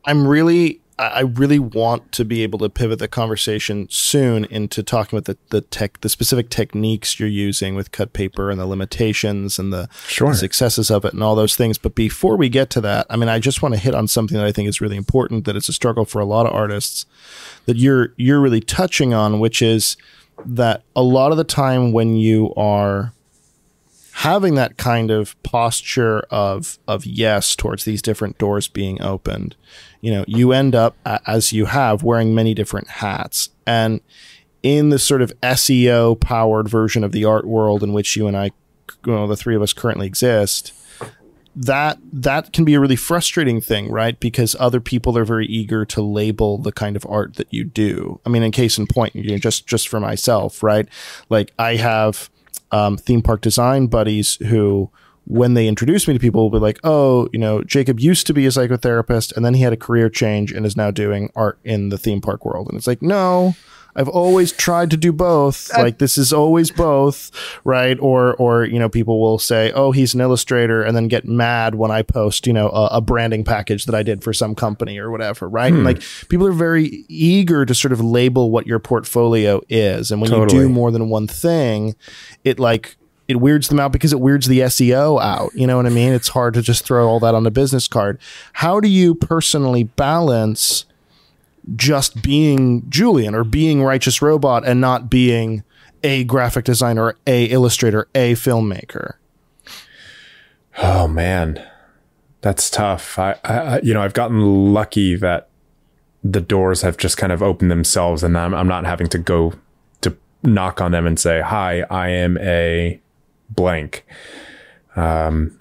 I'm really I really want to be able to pivot the conversation soon into talking about the, the tech, the specific techniques you're using with cut paper and the limitations and the, sure. the successes of it and all those things. But before we get to that, I mean, I just want to hit on something that I think is really important. That it's a struggle for a lot of artists that you're you're really touching on, which is that a lot of the time when you are having that kind of posture of of yes towards these different doors being opened, you know, you end up as you have wearing many different hats and in the sort of SEO powered version of the art world in which you and I, well, the three of us currently exist, that that can be a really frustrating thing, right? Because other people are very eager to label the kind of art that you do. I mean, in case in point, you know, just just for myself, right? Like I have um, theme park design buddies who when they introduce me to people will be like, oh, you know, Jacob used to be a psychotherapist and then he had a career change and is now doing art in the theme park world. And it's like, no, I've always tried to do both. like this is always both, right? Or or you know, people will say, "Oh, he's an illustrator," and then get mad when I post, you know, a, a branding package that I did for some company or whatever, right? Hmm. And like people are very eager to sort of label what your portfolio is, and when totally. you do more than one thing, it like it weirds them out because it weirds the SEO out. You know what I mean? It's hard to just throw all that on a business card. How do you personally balance? just being Julian or being Righteous Robot and not being a graphic designer, a illustrator, a filmmaker. Oh man, that's tough. I, I, you know, I've gotten lucky that the doors have just kind of opened themselves, and I'm, I'm not having to go to knock on them and say, "Hi, I am a blank." Um,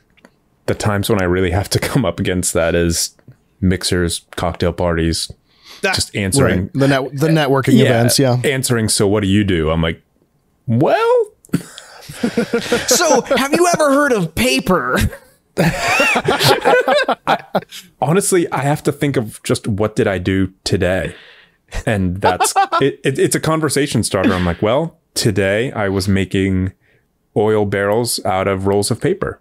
the times when I really have to come up against that is mixers, cocktail parties, that, just answering right. the net the networking yeah, events. Yeah, answering. So what do you do? I'm like, well. so have you ever heard of paper? I, honestly, I have to think of just what did I do today, and that's it, it, It's a conversation starter. I'm like, well, today I was making oil barrels out of rolls of paper.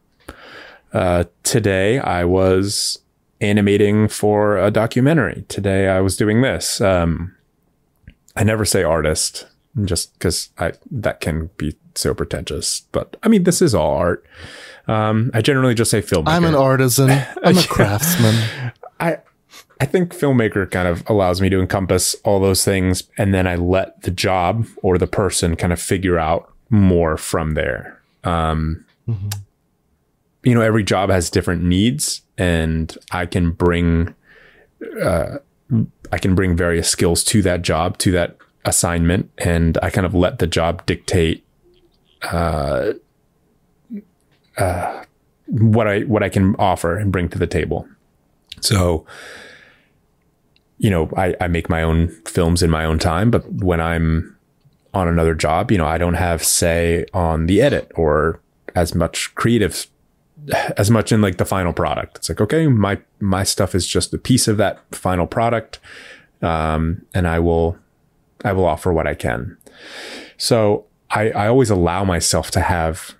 Uh, today I was animating for a documentary. Today I was doing this. Um, I never say artist just because I that can be so pretentious. But I mean, this is all art. Um, I generally just say filmmaker. I'm an artisan. I'm a craftsman. I I think filmmaker kind of allows me to encompass all those things, and then I let the job or the person kind of figure out more from there. Um, mm-hmm. You know, every job has different needs, and I can bring uh, I can bring various skills to that job, to that assignment, and I kind of let the job dictate uh, uh, what I what I can offer and bring to the table. So, you know, I, I make my own films in my own time, but when I'm on another job, you know, I don't have say on the edit or as much creative as much in like the final product. It's like, okay, my, my stuff is just a piece of that final product. Um, and I will, I will offer what I can. So I, I always allow myself to have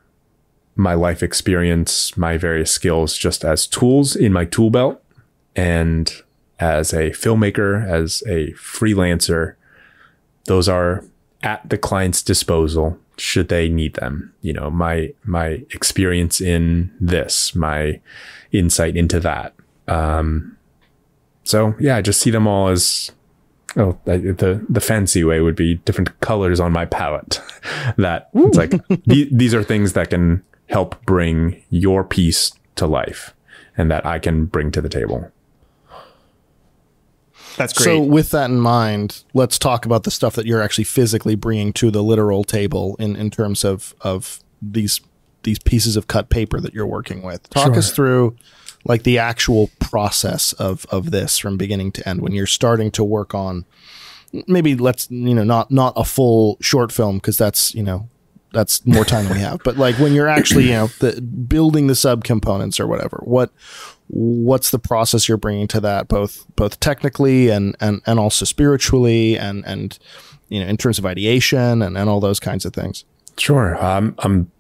my life experience, my various skills just as tools in my tool belt. And as a filmmaker, as a freelancer, those are at the client's disposal should they need them. You know my my experience in this my insight into that. Um so yeah i just see them all as oh the the fancy way would be different colors on my palette. That Ooh. it's like th- these are things that can help bring your piece to life and that i can bring to the table that's great. So, with that in mind, let's talk about the stuff that you're actually physically bringing to the literal table in, in terms of of these these pieces of cut paper that you're working with. Talk sure. us through like the actual process of of this from beginning to end when you're starting to work on maybe let's you know not not a full short film because that's you know that's more time than we have. But like when you're actually you know the, building the subcomponents or whatever what what's the process you're bringing to that both both technically and and and also spiritually and and you know in terms of ideation and and all those kinds of things? Sure. Um, i'm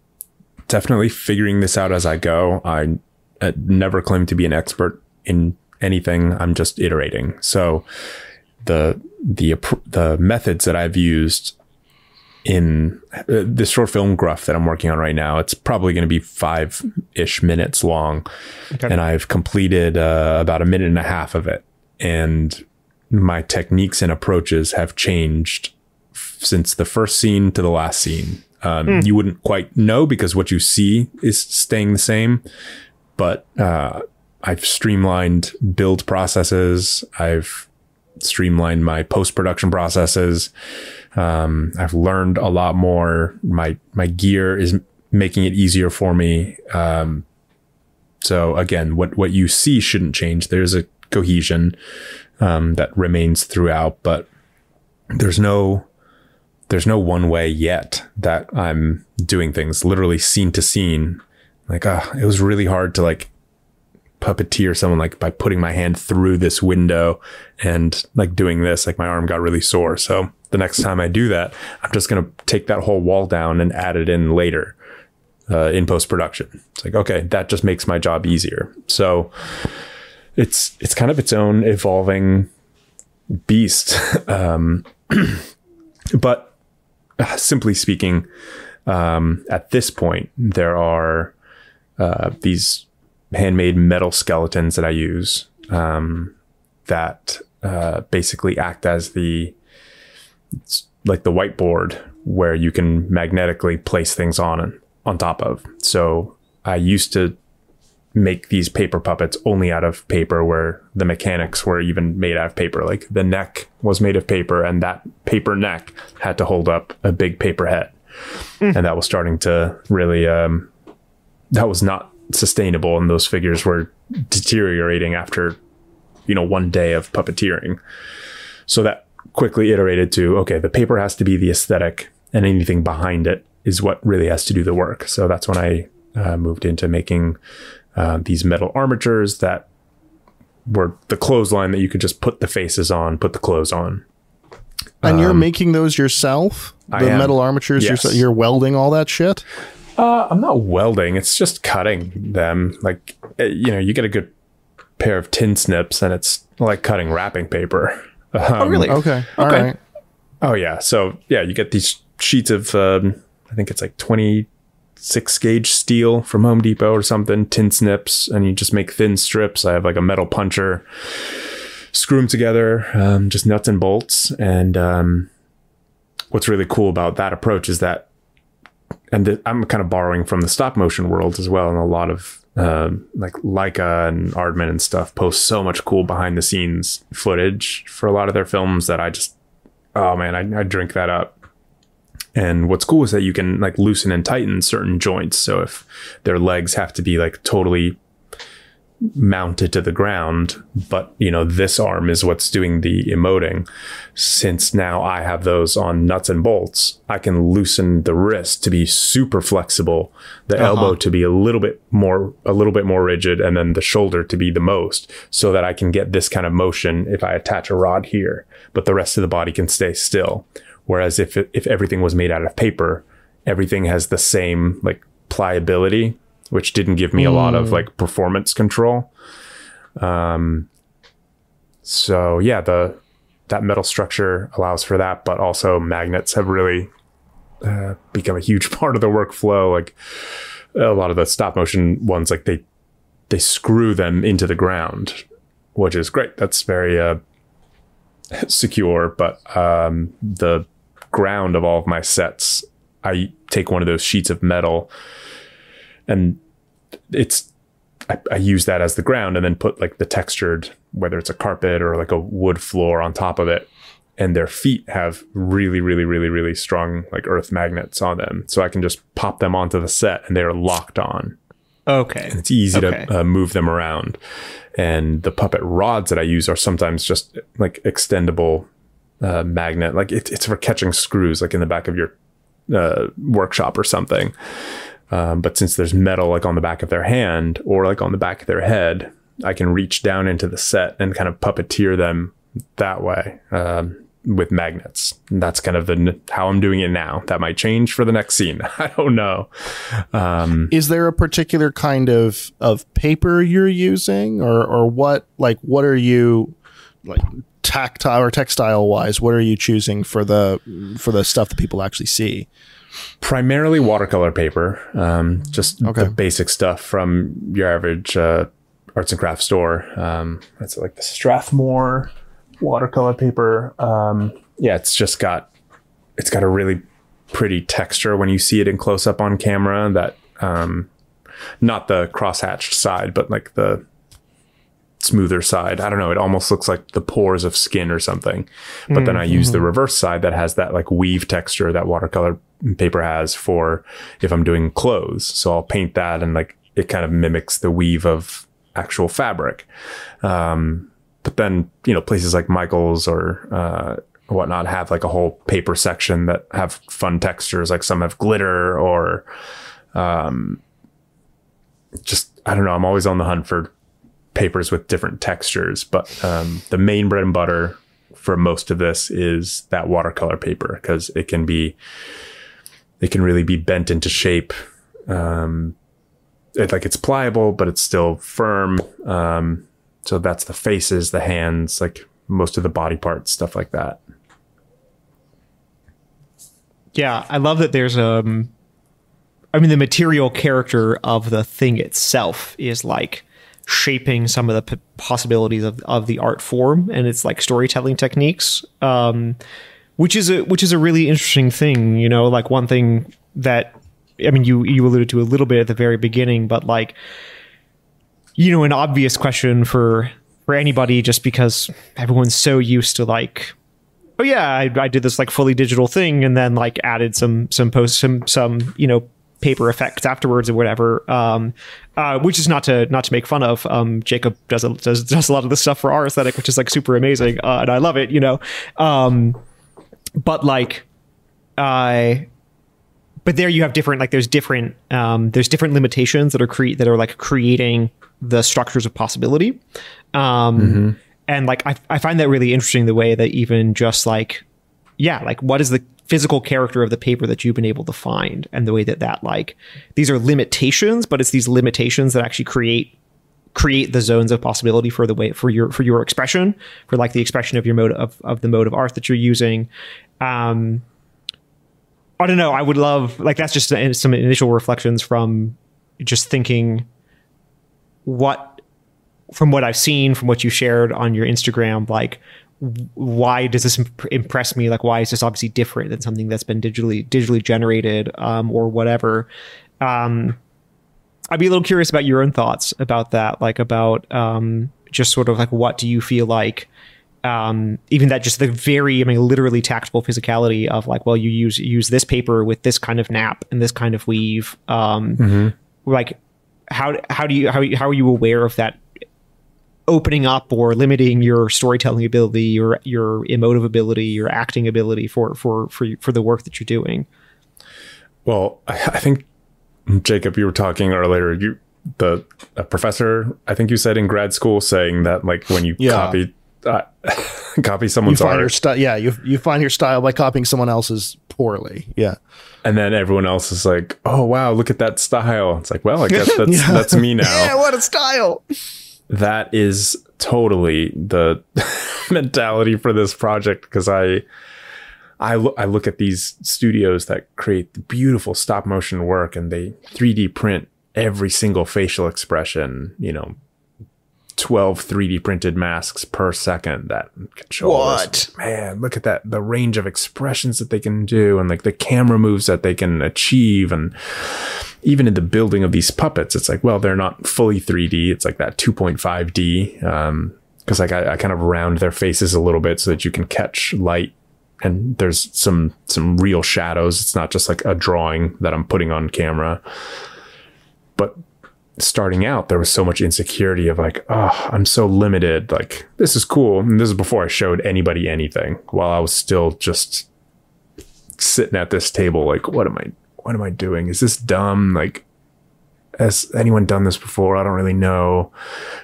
definitely figuring this out as i go. I uh, never claim to be an expert in anything. I'm just iterating. So the the the methods that i've used in uh, this short film gruff that I'm working on right now. It's probably going to be five ish minutes long. Okay. And I've completed uh, about a minute and a half of it. And my techniques and approaches have changed f- since the first scene to the last scene. Um, You wouldn't quite know because what you see is staying the same, but uh, I've streamlined build processes. I've streamlined my post production processes. Um, I've learned a lot more. My my gear is making it easier for me. Um, so again, what what you see shouldn't change. There's a cohesion um, that remains throughout, but there's no there's no one way yet that I'm doing things literally scene to scene. Like, ah, it was really hard to like puppeteer someone like by putting my hand through this window and like doing this. Like my arm got really sore. So the next time I do that, I'm just gonna take that whole wall down and add it in later uh, in post production. It's like okay, that just makes my job easier. So it's it's kind of its own evolving beast. um, but uh, simply speaking, um, at this point, there are uh, these handmade metal skeletons that I use um, that uh, basically act as the like the whiteboard where you can magnetically place things on on top of. So I used to make these paper puppets only out of paper where the mechanics were even made out of paper. Like the neck was made of paper and that paper neck had to hold up a big paper head. And that was starting to really um, that was not sustainable and those figures were deteriorating after you know one day of puppeteering so that quickly iterated to okay the paper has to be the aesthetic and anything behind it is what really has to do the work so that's when i uh, moved into making uh, these metal armatures that were the clothesline that you could just put the faces on put the clothes on And you're making those yourself? The metal armatures, Yes. you're, you're welding all that shit? Uh, I'm not welding. It's just cutting them. Like, uh, you know, you get a good pair of tin snips and it's like cutting wrapping paper. Um, Oh, really? Okay. all right. Okay. Oh, yeah. So, yeah, you get these sheets of, um, I think it's like 26 gauge steel from Home Depot or something, tin snips, and you just make thin strips. I have like a metal puncher, screw them together, um, just nuts and bolts. And um, what's really cool about that approach is that and th- I'm kind of borrowing from the stop motion world as well, and a lot of um like Laika and Aardman and stuff post so much cool behind the scenes footage for a lot of their films that I just, oh man, I, I drink that up. And what's cool is that you can like loosen and tighten certain joints. So if their legs have to be like totally mounted to the ground, but you know, this arm is what's doing the emoting. Since now I have those on nuts and bolts, I can loosen the wrist to be super flexible, the uh-huh. elbow to be a little bit more, a little bit more rigid, and then the shoulder to be the most so that I can get this kind of motion if I attach a rod here, but the rest of the body can stay still. Whereas if, it, if everything was made out of paper, everything has the same like pliability, which didn't give me a lot of like performance control. Um, so yeah, the that metal structure allows for that, but also magnets have really uh, become a huge part of the workflow. Like a lot of the stop motion ones, like they they screw them into the ground, which is great. That's very uh, secure. But um, the ground of all of my sets, I take one of those sheets of metal, and it's I, I use that as the ground and then put like the textured, whether it's a carpet or like a wood floor on top of it. And their feet have really, really, really, really strong like earth magnets on them. So I can just pop them onto the set and they're locked on. Okay. and It's easy Okay. to uh, move them around. And the puppet rods that I use are sometimes just like extendable uh, magnet. Like it, it's for catching screws, like in the back of your uh, workshop or something. Um, but since there's metal like on the back of their hand or like on the back of their head, I can reach down into the set and kind of puppeteer them that way um, with magnets. And that's kind of the how I'm doing it now. That might change for the next scene. I don't know. Um, Is there a particular kind of of paper you're using, or or what? Like, what are you like tactile or textile wise? What are you choosing for the for the stuff that people actually see? Primarily watercolor paper, um, just Okay. the basic stuff from your average uh, arts and crafts store. Um, it's like the Strathmore watercolor paper. Um, yeah, it's just got it's got a really pretty texture when you see it in close up on camera. That um, not the crosshatched side, but like the smoother side. I don't know. It almost looks like the pores of skin or something. But then I use the reverse side that has that like weave texture that watercolor paper has for if I'm doing clothes. So I'll paint that and like it kind of mimics the weave of actual fabric. Um, but then, you know, places like Michael's or, uh, whatnot have like a whole paper section that have fun textures. Like some have glitter or, um, just, I don't know. I'm always on the hunt for papers with different textures, but um, the main bread and butter for most of this is that watercolor paper because it can be it can really be bent into shape. Um, it, like it's pliable, but it's still firm. Um, so that's the faces, the hands, like most of the body parts, stuff like that. Yeah, I love that there's um I mean the material character of the thing itself is like shaping some of the p- possibilities of, of the art form and its like storytelling techniques um which is a which is a really interesting thing you know like one thing that i mean you you alluded to a little bit at the very beginning but like you know an obvious question for for anybody just because everyone's so used to like oh yeah I, I did this like fully digital thing and then like added some some post some some you know paper effects afterwards or whatever um uh which is not to not to make fun of. Um jacob does a, does does a lot of this stuff for our aesthetic which is like super amazing uh, and i love it you know? Um but like i but there you have different like there's different um there's different limitations that are create that are like creating the structures of possibility. Um and like I, I find that really interesting the way that even just like yeah like what is the physical character of the paper that you've been able to find and the way that that like these are limitations but it's these limitations that actually create create the zones of possibility for the way for your for your expression for like the expression of your mode of, of the mode of art that you're using um i don't know i would love like that's just some initial reflections from just thinking what from what I've seen, from what you shared on your Instagram, like why does this imp- impress me? Like why is this obviously different than something that's been digitally digitally generated um, or whatever? Um, I'd be a little curious about your own thoughts about that, like about um, just sort of like what do you feel like um, even that just the very, I mean, literally tactile physicality of like, well, you use use this paper with this kind of nap and this kind of weave. Um, Like, how how do you how how are you aware of that opening up or limiting your storytelling ability, your your emotive ability, your acting ability for for for for the work that you're doing? Well, I, I think Jacob, you were talking earlier. You the a professor, I think you said in grad school, saying that like when you Yeah. copy uh, copy You someone's find your art, style. Yeah, you you find your style by copying someone else's poorly. Yeah. and then everyone else is like, "Oh wow, look at that style." It's like, well, I guess that's that's me now. Yeah, what a style. that is totally the mentality for this project because I I look I look at these studios that create the beautiful stop motion work and they 3D print every single facial expression, you know, 12 3D printed masks per second that show this- man, look at that the range of expressions that they can do and like the camera moves that they can achieve and even in the building of these puppets, it's like, well, they're not fully 3D. It's like that 2.5D. Um, cause like I, I kind of round their faces a little bit so that you can catch light and there's some, some real shadows. It's not just like a drawing that I'm putting on camera. But starting out, there was so much insecurity of like, oh, I'm so limited. Like, this is cool. And this is before I showed anybody anything while I was still just sitting at this table. Like, what am I, what am I doing? Is this dumb? Like, has anyone done this before? I don't really know.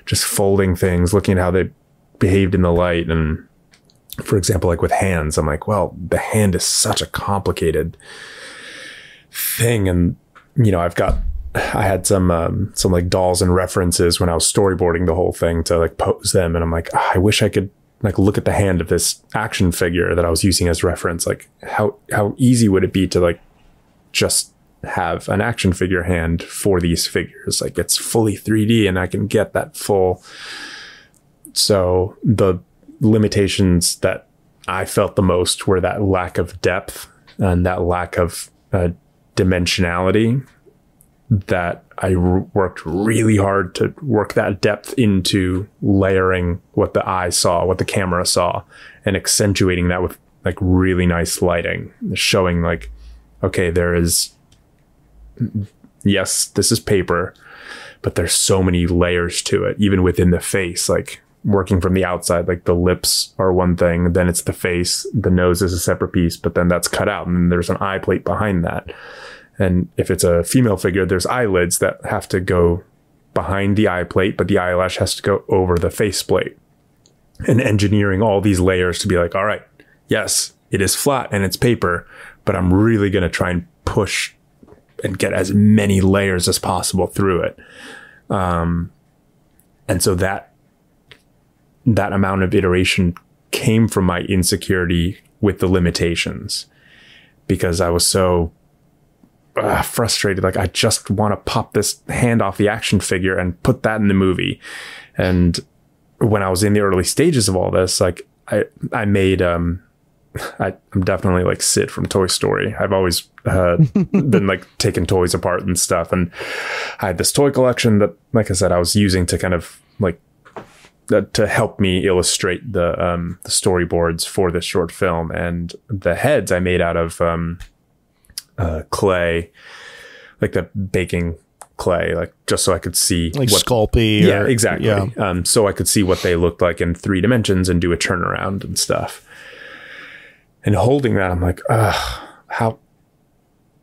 Just folding things, looking at how they behaved in the light. And for example, like with hands, I'm like, well, the hand is such a complicated thing. And, you know, I've got, I had some, um, some like dolls and references when I was storyboarding the whole thing to like pose them. And I'm like, "Ah, I wish I could like look at the hand of this action figure that I was using as reference. Like how, how easy would it be to like just have an action figure hand for these figures. Like it's fully 3D and I can get that full. So the limitations that I felt the most were that lack of depth and that lack of uh, dimensionality that I r- worked really hard to work that depth into layering what the eye saw, what the camera saw, and accentuating that with like really nice lighting, showing like, okay, there is, yes, this is paper, but there's so many layers to it, even within the face, like working from the outside, like the lips are one thing, then it's the face, the nose is a separate piece, but then that's cut out and then there's an eye plate behind that. And if it's a female figure, there's eyelids that have to go behind the eye plate, but the eyelash has to go over the face plate. And engineering all these layers to be like, all right, yes, it is flat and it's paper, but I'm really going to try and push and get as many layers as possible through it. Um, and so that that amount of iteration came from my insecurity with the limitations because I was so uh, frustrated. Like I just want to pop this hand off the action figure and put that in the movie. And when I was in the early stages of all this, like I I made um I, am definitely like Sid from Toy Story. I've always uh, been like taking toys apart and stuff, and I had this toy collection that, like I said, I was using to kind of like uh, to help me illustrate the um, the storyboards for this short film. And the heads I made out of um, uh, clay, like the baking clay, like just so I could see like what, Sculpey. yeah, or- exactly. Yeah. Um, so I could see what they looked like in three dimensions and do a turnaround and stuff. And holding that, I'm like, Ugh, how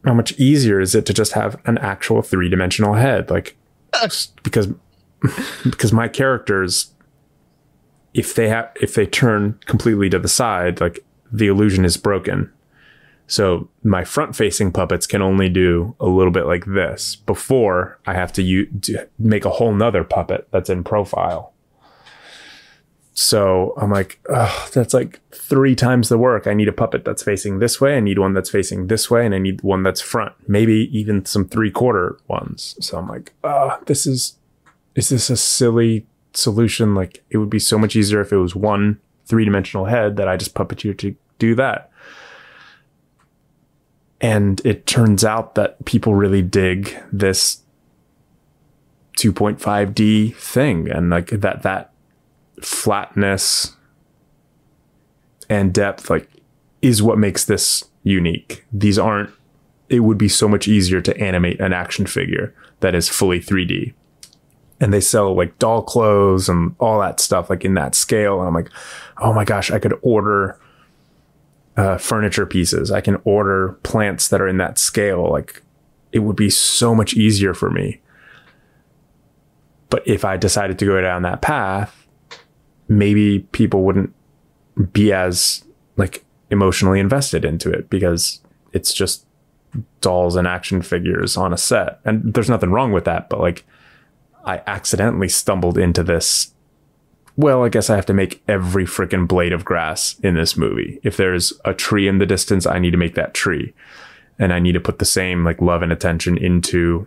how much easier is it to just have an actual three dimensional head? Like, because because my characters, if they have if they turn completely to the side, like the illusion is broken. So my front facing puppets can only do a little bit like this before I have to, u- to make a whole nother puppet that's in profile. So I'm like, that's like three times the work. I need a puppet that's facing this way. I need one that's facing this way, and I need one that's front. Maybe even some three quarter ones. So I'm like, oh, this is, is this a silly solution? Like it would be so much easier if it was one three dimensional head that I just puppeteer to do that. And it turns out that people really dig this 2.5D thing and like that that flatness and depth like is what makes this unique. These aren't it would be so much easier to animate an action figure that is fully 3D. And they sell like doll clothes and all that stuff like in that scale and I'm like, "Oh my gosh, I could order uh, furniture pieces. I can order plants that are in that scale. Like it would be so much easier for me. But if I decided to go down that path, maybe people wouldn't be as like emotionally invested into it because it's just dolls and action figures on a set. And there's nothing wrong with that, but like I accidentally stumbled into this well, I guess I have to make every freaking blade of grass in this movie. If there's a tree in the distance, I need to make that tree. And I need to put the same like love and attention into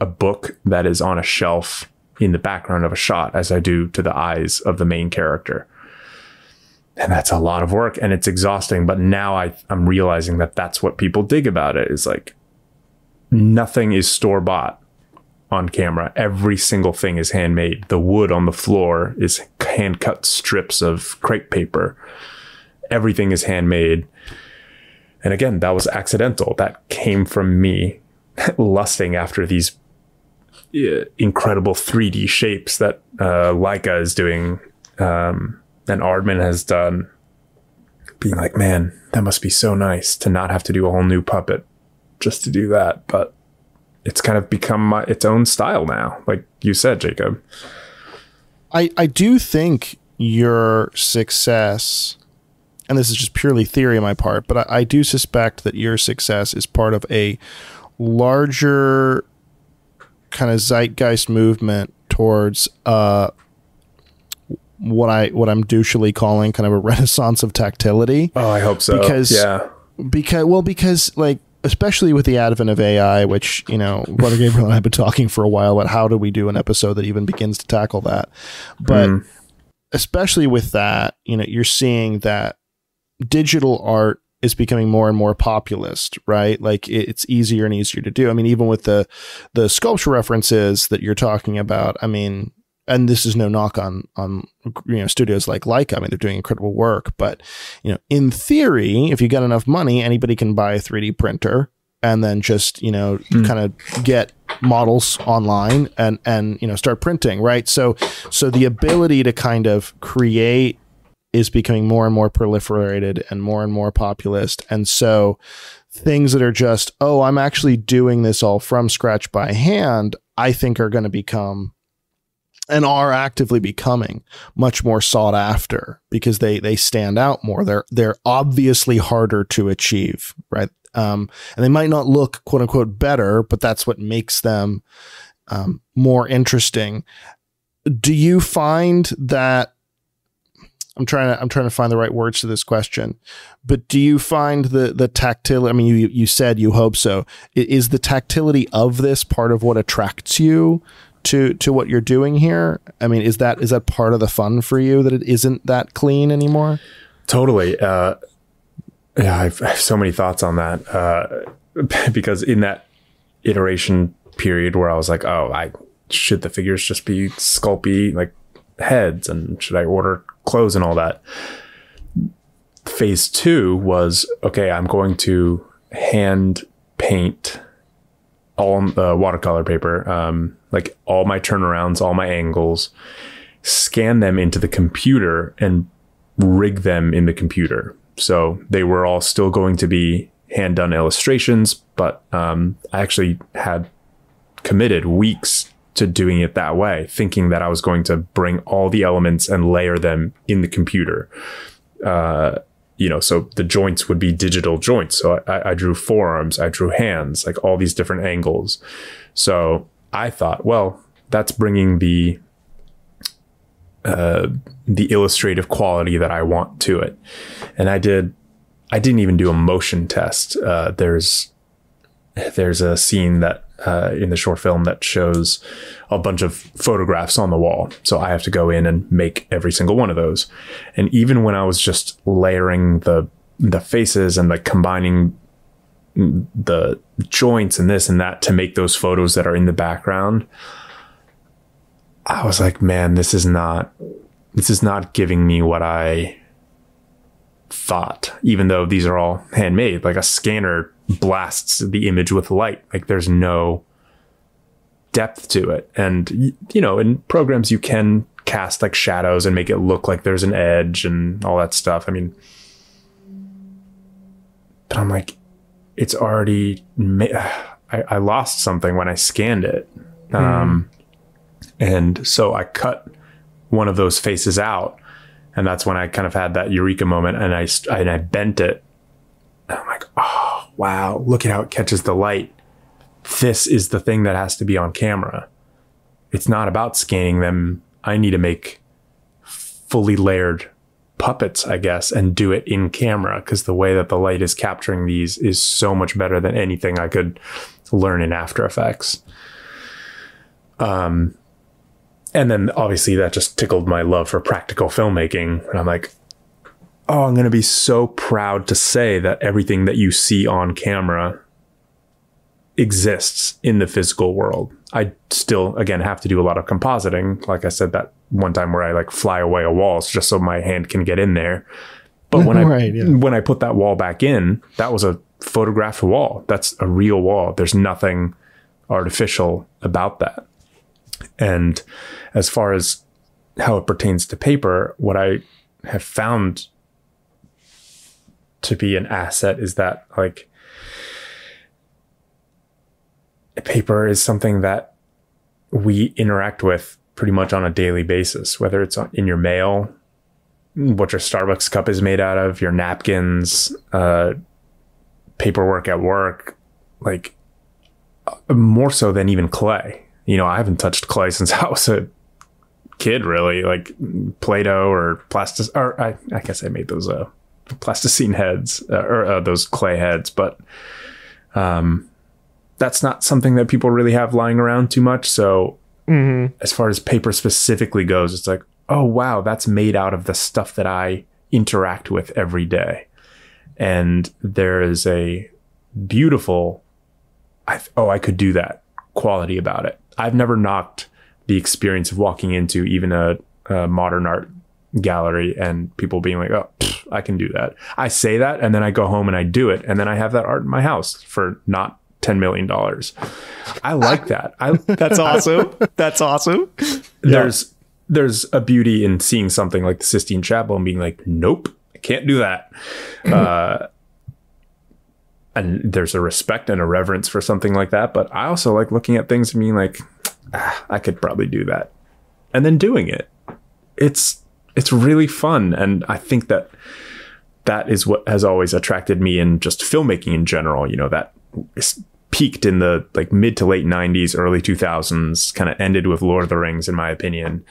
a book that is on a shelf in the background of a shot as I do to the eyes of the main character. And that's a lot of work and it's exhausting. But now I, I'm realizing that that's what people dig about it is like nothing is store bought on camera. Every single thing is handmade. The wood on the floor is hand cut strips of crepe paper. Everything is handmade. And again, that was accidental. That came from me lusting after these uh, incredible 3D shapes that uh, Laika is doing um, and Aardman has done. Being like, man, that must be so nice to not have to do a whole new puppet just to do that. But it's kind of become my, its own style now, like you said, Jacob. I, I do think your success, and this is just purely theory on my part, but I, I do suspect that your success is part of a larger kind of zeitgeist movement towards uh, what I what I'm douchily calling kind of a renaissance of tactility. Oh, I hope so. Because- yeah, because well because like especially with the advent of AI, which you know Brother Gabriel and I have been talking for a while about how do we do an episode that even begins to tackle that, but hmm. especially with that, you know, you're seeing that digital art is becoming more and more populist, right? Like it's easier and easier to do. I mean, even with the the sculpture references that you're talking about, I mean, and this is no knock on on you know studios like Laika. I mean, they're doing incredible work, but you know, in theory, if you get enough money, anybody can buy a 3D printer and then just you know mm. kind of get models online and and you know start printing, right? So so the ability to kind of create is becoming more and more proliferated and more and more populist, and so things that are just oh i'm actually doing this all from scratch by hand i think are going to become and are actively becoming much more sought after because they they stand out more. They're they're obviously harder to achieve, right? Um, and they might not look quote unquote better, but that's what makes them um, more interesting. Do you find that? I'm trying to I'm trying to find the right words to this question, but do you find the the tactility? I mean, you you said you hope so. Is the tactility of this part of what attracts you to to what you're doing here? I mean, is that is that part of the fun for you that it isn't that clean anymore? Totally. Uh, yeah, I've, I have so many thoughts on that uh, because in that iteration period where I was like, oh, I should the figures just be sculpey like heads, and should I order clothes and all that? Phase two was okay. I'm going to hand paint all uh, watercolor paper, um, like all my turnarounds, all my angles, scan them into the computer and rig them in the computer. So they were all still going to be hand done illustrations, but um, I actually had committed weeks to doing it that way, thinking that I was going to bring all the elements and layer them in the computer. Uh, you know, so the joints would be digital joints. So I, I, drew forearms, I drew hands, like all these different angles. So I thought, well, that's bringing the uh, the illustrative quality that I want to it. And I did. I didn't even do a motion test. Uh, there's there's a scene that uh, in the short film that shows a bunch of photographs on the wall. So I have to go in and make every single one of those. And even when I was just layering the the faces and like combining the joints and this and that to make those photos that are in the background, I was like, man, this is not this is not giving me what I thought, even though these are all handmade. Like a scanner blasts the image with light. Like there's no depth to it. And, you know, in programs, you can cast like shadows and make it look like there's an edge and all that stuff. I mean, but I'm like, it's already, ma- I, I lost something when I scanned it. Mm. Um, and so I cut one of those faces out. And that's when I kind of had that eureka moment and I, and I bent it. And I'm like, oh, wow, look at how it catches the light. This is the thing that has to be on camera. It's not about scanning them. I need to make fully layered puppets, I guess, and do it in camera because the way that the light is capturing these is so much better than anything I could learn in After Effects. Um, and then obviously that just tickled my love for practical filmmaking. And I'm like, oh, I'm going to be so proud to say that everything that you see on camera exists in the physical world. I still, again, have to do a lot of compositing. Like I said, that one time where I like fly away a wall just so my hand can get in there. But when right, I yeah. when I put that wall back in, that was a photographed wall. That's a real wall. There's nothing artificial about that. And as far as how it pertains to paper, what I have found to be an asset is that like paper is something that we interact with pretty much on a daily basis, whether it's in your mail, what your Starbucks cup is made out of, your napkins, uh, paperwork at work, like uh, more so than even clay. You know, I haven't touched clay since I was a kid, really, like Play-Doh or plastic, or I, I guess I made those, uh, plasticine heads uh, or uh, those clay heads, but um, that's not something that people really have lying around too much. So mm-hmm. as far as paper specifically goes, it's like, oh wow, that's made out of the stuff that I interact with every day. and there is a beautiful I, oh i could do that quality about it i've never knocked the experience of walking into even a, a modern art gallery and people being like oh pff, i can do that i say that and then i go home and i do it and then i have that art in my house for not 10 million dollars i like that i That's awesome. That's awesome. there's there's a beauty in seeing something like the Sistine Chapel and being like, nope, I can't do that. uh, and there's a respect and a reverence for something like that. But I also like looking at things and being like, ah, I could probably do that, and then doing it. It's it's really fun, and I think that that is what has always attracted me in just filmmaking in general. You know that peaked in the like mid to late 90s early 2000s kind of ended with lord of the rings in my opinion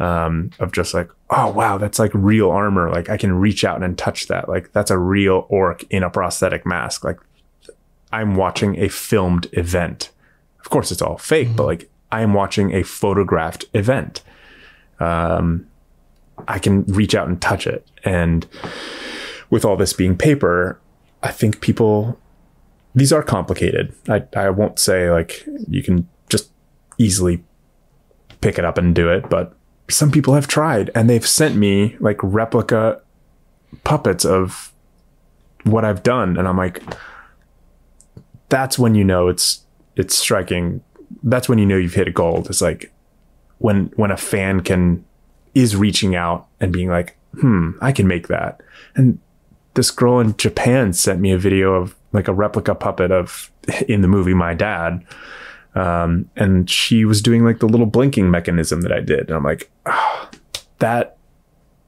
um, of just like oh wow that's like real armor. Like i can reach out and touch that. Like that's a real orc in a prosthetic mask. Like i'm watching a filmed event. Of course it's all fake but like i am watching a photographed event. Um, i can reach out and touch it and with all this being paper i think people these are complicated. I, I won't say like you can just easily pick it up and do it, but some people have tried and they've sent me like replica puppets of what I've done. And I'm like, that's when you know it's it's striking. That's when you know you've hit a gold. It's like when when a fan can is reaching out and being like, hmm, I can make that. And this girl in Japan sent me a video of like a replica puppet of in the movie My Dad. Um, and she was doing like the little blinking mechanism that I did. And I'm like, "Ah, that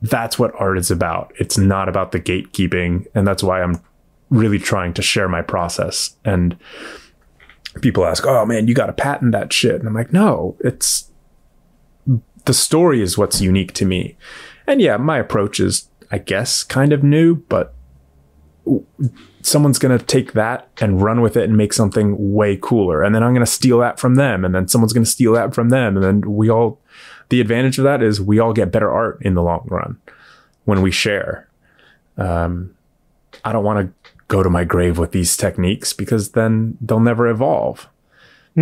that's what art is about. It's not about the gatekeeping. And that's why I'm really trying to share my process. And people ask, Oh man, you gotta patent that shit. And I'm like, no, it's the story is what's unique to me. And yeah, my approach is, I guess, kind of new, but someone's going to take that and run with it and make something way cooler. And then I'm going to steal that from them. And then someone's going to steal that from them. And then we all, the advantage of that is we all get better art in the long run when we share. Um, I don't want to go to my grave with these techniques because then they'll never evolve.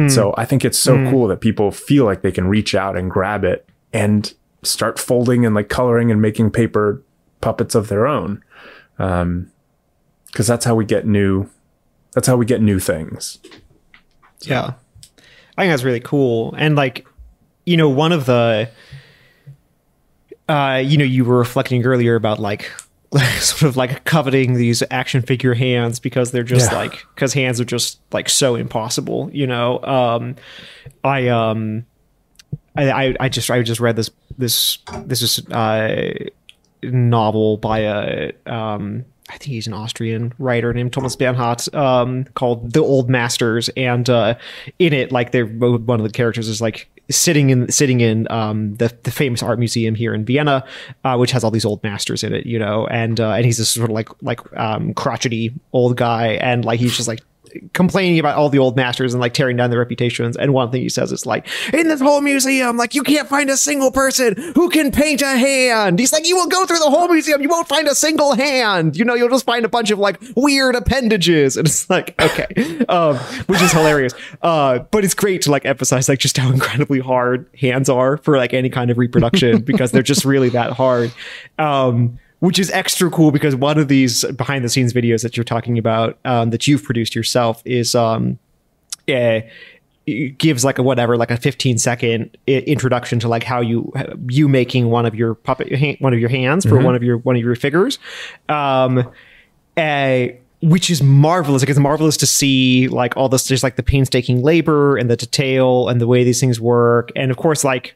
So I think it's so cool that people feel like they can reach out and grab it and start folding and like coloring and making paper puppets of their own. Um, cause that's how we get new, that's how we get new things. Yeah. I think that's really cool. And like, you know, one of the uh, you know, you were reflecting earlier about like sort of like coveting these action figure hands because they're just Yeah. like because hands are just like so impossible, you know. Um I um I, I just I just read this this this is uh novel by a um I think he's an Austrian writer named Thomas Bernhard um called The Old Masters. And uh in it like they're one of the characters is like sitting in sitting in um the, the famous art museum here in Vienna uh which has all these old masters in it you know? And uh and he's this sort of like like um crotchety old guy. And like he's just like complaining about all the old masters and like tearing down their reputations. And one thing he says is like, in this whole museum, like you can't find a single person who can paint a hand. He's like, you will go through the whole museum, you won't find a single hand. You know, you'll just find a bunch of like weird appendages. And it's like, okay, um, which is hilarious. Uh, but it's great to like emphasize like just how incredibly hard hands are for like any kind of reproduction because they're just really that hard. Um, which is extra cool because one of these behind the scenes videos that you're talking about um, that you've produced yourself is um, eh, gives like a whatever like a 15 second i- introduction to like how you you making one of your puppet one of your hands for one of your one of your figures. Um uh, which is marvelous. Like it's marvelous to see like all this just like the painstaking labor and the detail and the way these things work. And of course like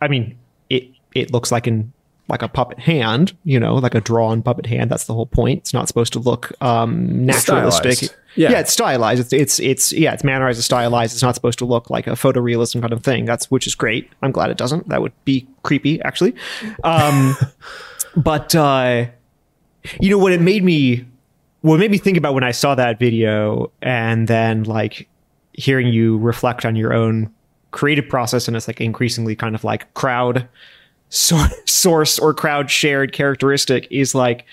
I mean, it it looks like an like a puppet hand, you know, like a drawn puppet hand. That's the whole point. It's not supposed to look um naturalistic. Stylized. Yeah. Yeah. it's stylized. It's it's it's yeah, it's mannerized, it's stylized. It's not supposed to look like a photorealism kind of thing. That's which is great. I'm glad it doesn't. That would be creepy, actually. Um, but uh, you know what it made me what made me think about when I saw that video and then like hearing you reflect on your own creative process and it's like increasingly kind of like crowd source or crowd shared characteristic is like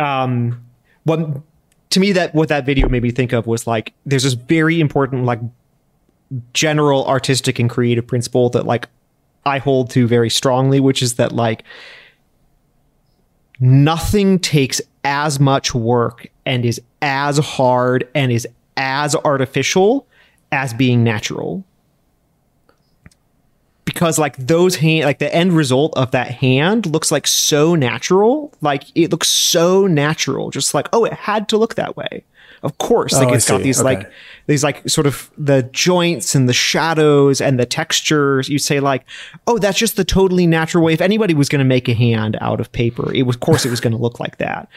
um, what to me that what that video made me think of was like there's this very important like general artistic and creative principle that like I hold to very strongly, which is that like nothing takes as much work and is as hard and is as artificial as being natural. Because like those hand like the end result of that hand looks like so natural. Like it looks so natural. Just like, oh, it had to look that way. Of course. Like Oh, it's got these Okay. like these like sort of the joints and the shadows and the textures. You say like, oh, that's just the totally natural way. If anybody was going to make a hand out of paper, it was, of course, it was going to look like that.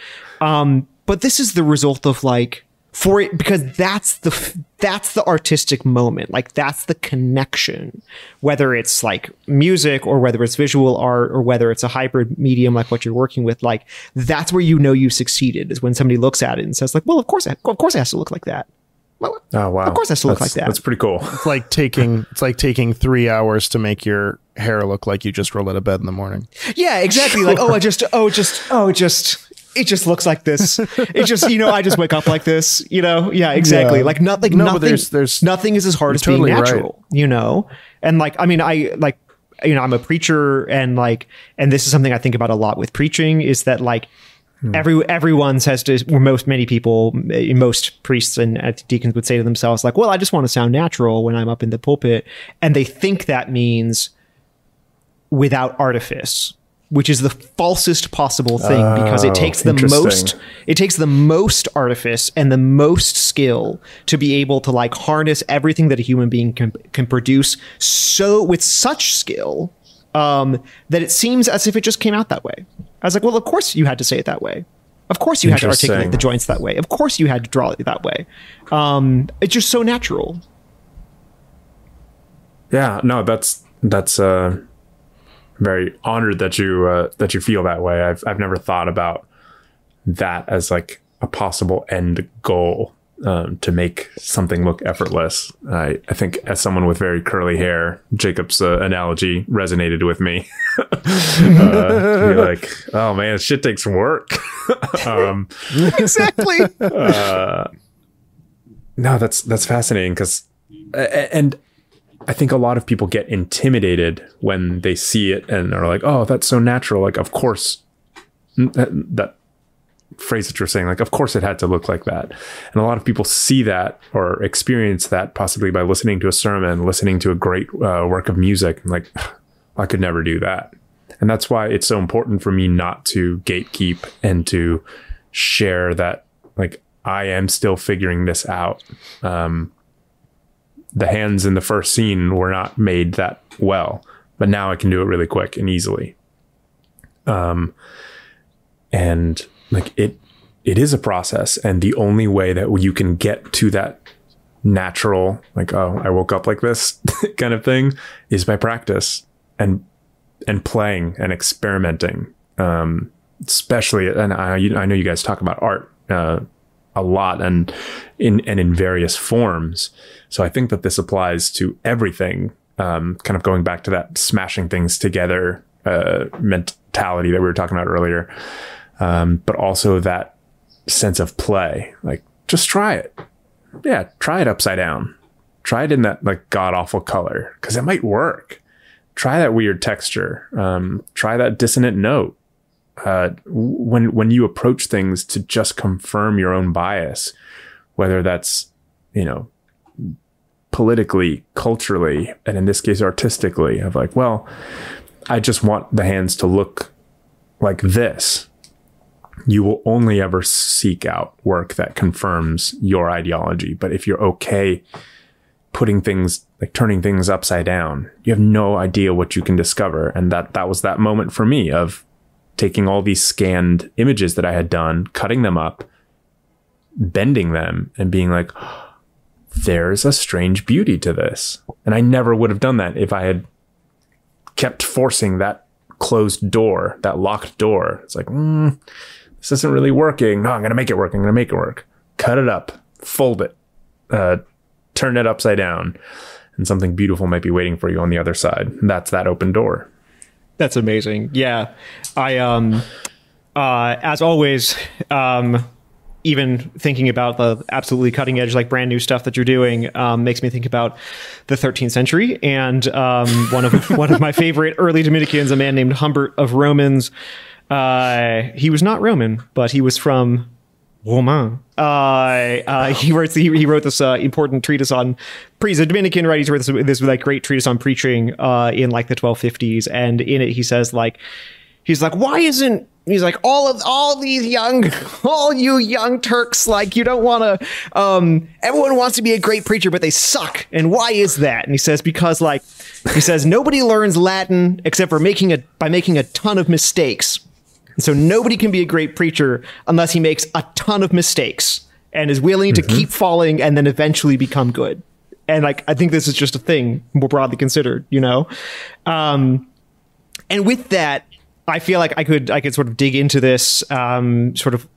Um, but this is the result of like for it because that's the that's the artistic moment like that's the connection whether it's like music or whether it's visual art or whether it's a hybrid medium like what you're working with like that's where you know you succeeded is when somebody looks at it and says like well of course it- of course it has to look like that well, Oh wow! Of course it has to look That's- like that. That's pretty cool. It's like taking it's like taking three hours to make your hair look like you just rolled out of bed in the morning. Yeah, exactly. Like, oh, I just, oh, just, oh, just, it just looks like this. It just, you know, I just wake up like this. You know, yeah, exactly. Yeah. Like nothing, No, but nothing, there's- there's- nothing is as hard as totally being right. natural. You know, and like, I mean, I like, you know, I'm a preacher, and like, and this is something I think about a lot with preaching is that like. Every everyone says to or most many people, most priests and uh, deacons would say to themselves like, "Well, I just want to sound natural when I'm up in the pulpit," and they think that means without artifice, which is the falsest possible thing because it Oh, takes the most it takes the most artifice and the most skill to be able to like harness everything that a human being can can produce so with such skill um, that it seems as if it just came out that way. I was like, well, of course you had to say it that way. Of course you had to articulate the joints that way. Of course you had to draw it that way. Um, it's just so natural. Yeah, no, that's that's uh very honored that you uh, that you feel that way. I've I've never thought about that as like a possible end goal um, to make something look effortless. I I think as someone with very curly hair, Jacob's uh, analogy resonated with me. uh, you're like, oh man, shit takes work. um, exactly. no, that's that's fascinating because, and I think a lot of people get intimidated when they see it and are like, "Oh, that's so natural." Like, of course, that, that phrase that you're saying, like, of course, it had to look like that. And a lot of people see that or experience that possibly by listening to a sermon, listening to a great uh, work of music. I'm like, I could never do that. And that's why it's so important for me not to gatekeep and to share that, like, I am still figuring this out. Um, the hands in the first scene were not made that well, but now I can do it really quick and easily. Um, and like it, it is a process, and the only way that you can get to that natural, like oh, I woke up like this kind of thing, is by practice and and playing and experimenting. Um, especially, and I, I know you guys talk about art uh, a lot and in and in various forms. So I think that this applies to everything. Um, kind of going back to that smashing things together uh, mentality that we were talking about earlier, um, but also that sense of play. Like, just try it. Yeah, try it upside down. Try it in that like god awful color because it might work. Try that weird texture. Um, try that dissonant note uh, when when you approach things to just confirm your own bias, whether that's you know politically, culturally, and in this case artistically, of like, well, I just want the hands to look like this. You will only ever seek out work that confirms your ideology. But if you're okay putting things like turning things upside down, you have no idea what you can discover. And that that was that moment for me of taking all these scanned images that I had done, cutting them up, bending them, and being like, there's a strange beauty to this. And I never would have done that if I had kept forcing that closed door, that locked door. It's like, mm, this isn't really working. No, I'm going to make it work. I'm going to make it work. Cut it up, fold it, uh, turn it upside down, and something beautiful might be waiting for you on the other side. That's that open door. That's amazing. Yeah. I um uh, as always, um, even thinking about the absolutely cutting edge, like brand new stuff that you're doing, um, makes me think about the 13th century. And um, one of one of my favorite early Dominicans, a man named Humbert of Romans. Uh, he was not Roman, but he was from Romain. Uh, uh, he wrote he, wrote this uh, important treatise on. He's a Dominican, right? He wrote this, this like great treatise on preaching uh, in like the 1250s, and in it he says like he's like, why isn't he's like all of all these young all you young turks like you don't want to um everyone wants to be a great preacher but they suck and why is that and he says because like he says nobody learns latin except for making a by making a ton of mistakes and so nobody can be a great preacher unless he makes a ton of mistakes and is willing to keep falling and then eventually become good. And like i think this is just a thing more broadly considered you know? Um and with that I feel like I could I could sort of dig into this um, sort of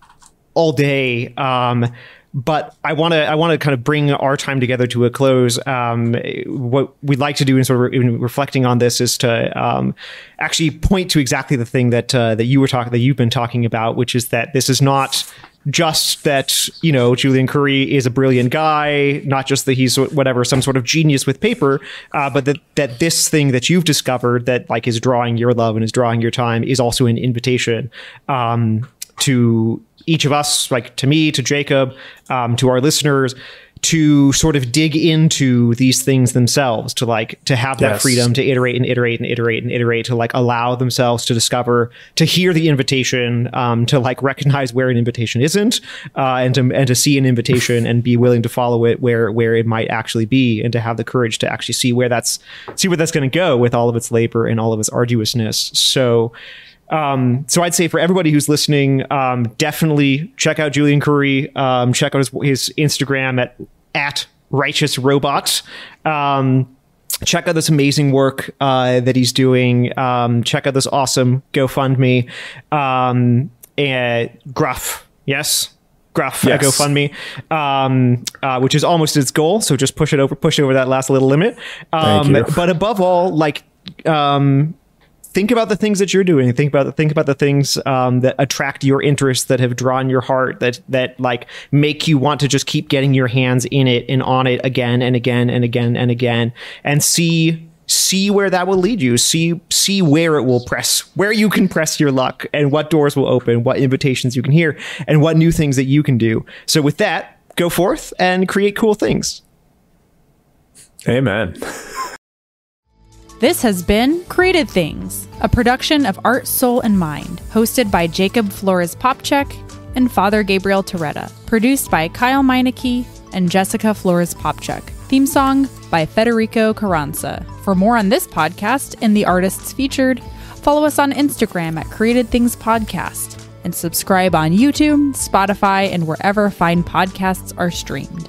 all day. Um, but I want to I want to kind of bring our time together to a close. Um, what we'd like to do in sort of in reflecting on this is to um, actually point to exactly the thing that uh, that you were talking that you've been talking about, which is that this is not just that you know Julian Curi is a brilliant guy, not just that he's whatever some sort of genius with paper, uh, but that that this thing that you've discovered that like is drawing your love and is drawing your time is also an invitation um, to each of us, like to me, to Jacob, um, to our listeners, to sort of dig into these things themselves to like to have that Yes. freedom to iterate and iterate and iterate and iterate to like allow themselves to discover to hear the invitation um, to like recognize where an invitation isn't uh, and to and to see an invitation and be willing to follow it where where it might actually be and to have the courage to actually see where that's see where that's going to go with all of its labor and all of its arduousness so um, so I'd say for everybody who's listening, um, definitely check out Julian Curi. Um, check out his, his Instagram at at righteous robot. Um, check out this amazing work uh, that he's doing. Um, check out this awesome GoFundMe. Um, and Gruff, yes. Gruff at Yes. GoFundMe, um, uh, which is almost its goal. So just push it over, push over that last little limit. Um. But above all, like, um, think about the things that you're doing. Think about the think about the things um, that attract your interest that have drawn your heart that that like make you want to just keep getting your hands in it and on it again and again and again and again. And see see where that will lead you. See see where it will press where you can press your luck and what doors will open what invitations you can hear and what new things that you can do. So with that go forth and create cool things. Amen. This has been Created Things, a production of Art, Soul, and Mind, hosted by Jacob Flores Popcak and Father Gabriel Torretta, produced by Kyle Meineke and Jessica Flores Popcak. Theme song by Federico Carranza. For more on this podcast and the artists featured, follow us on Instagram at Created Things Podcast and subscribe on YouTube, Spotify, and wherever fine podcasts are streamed.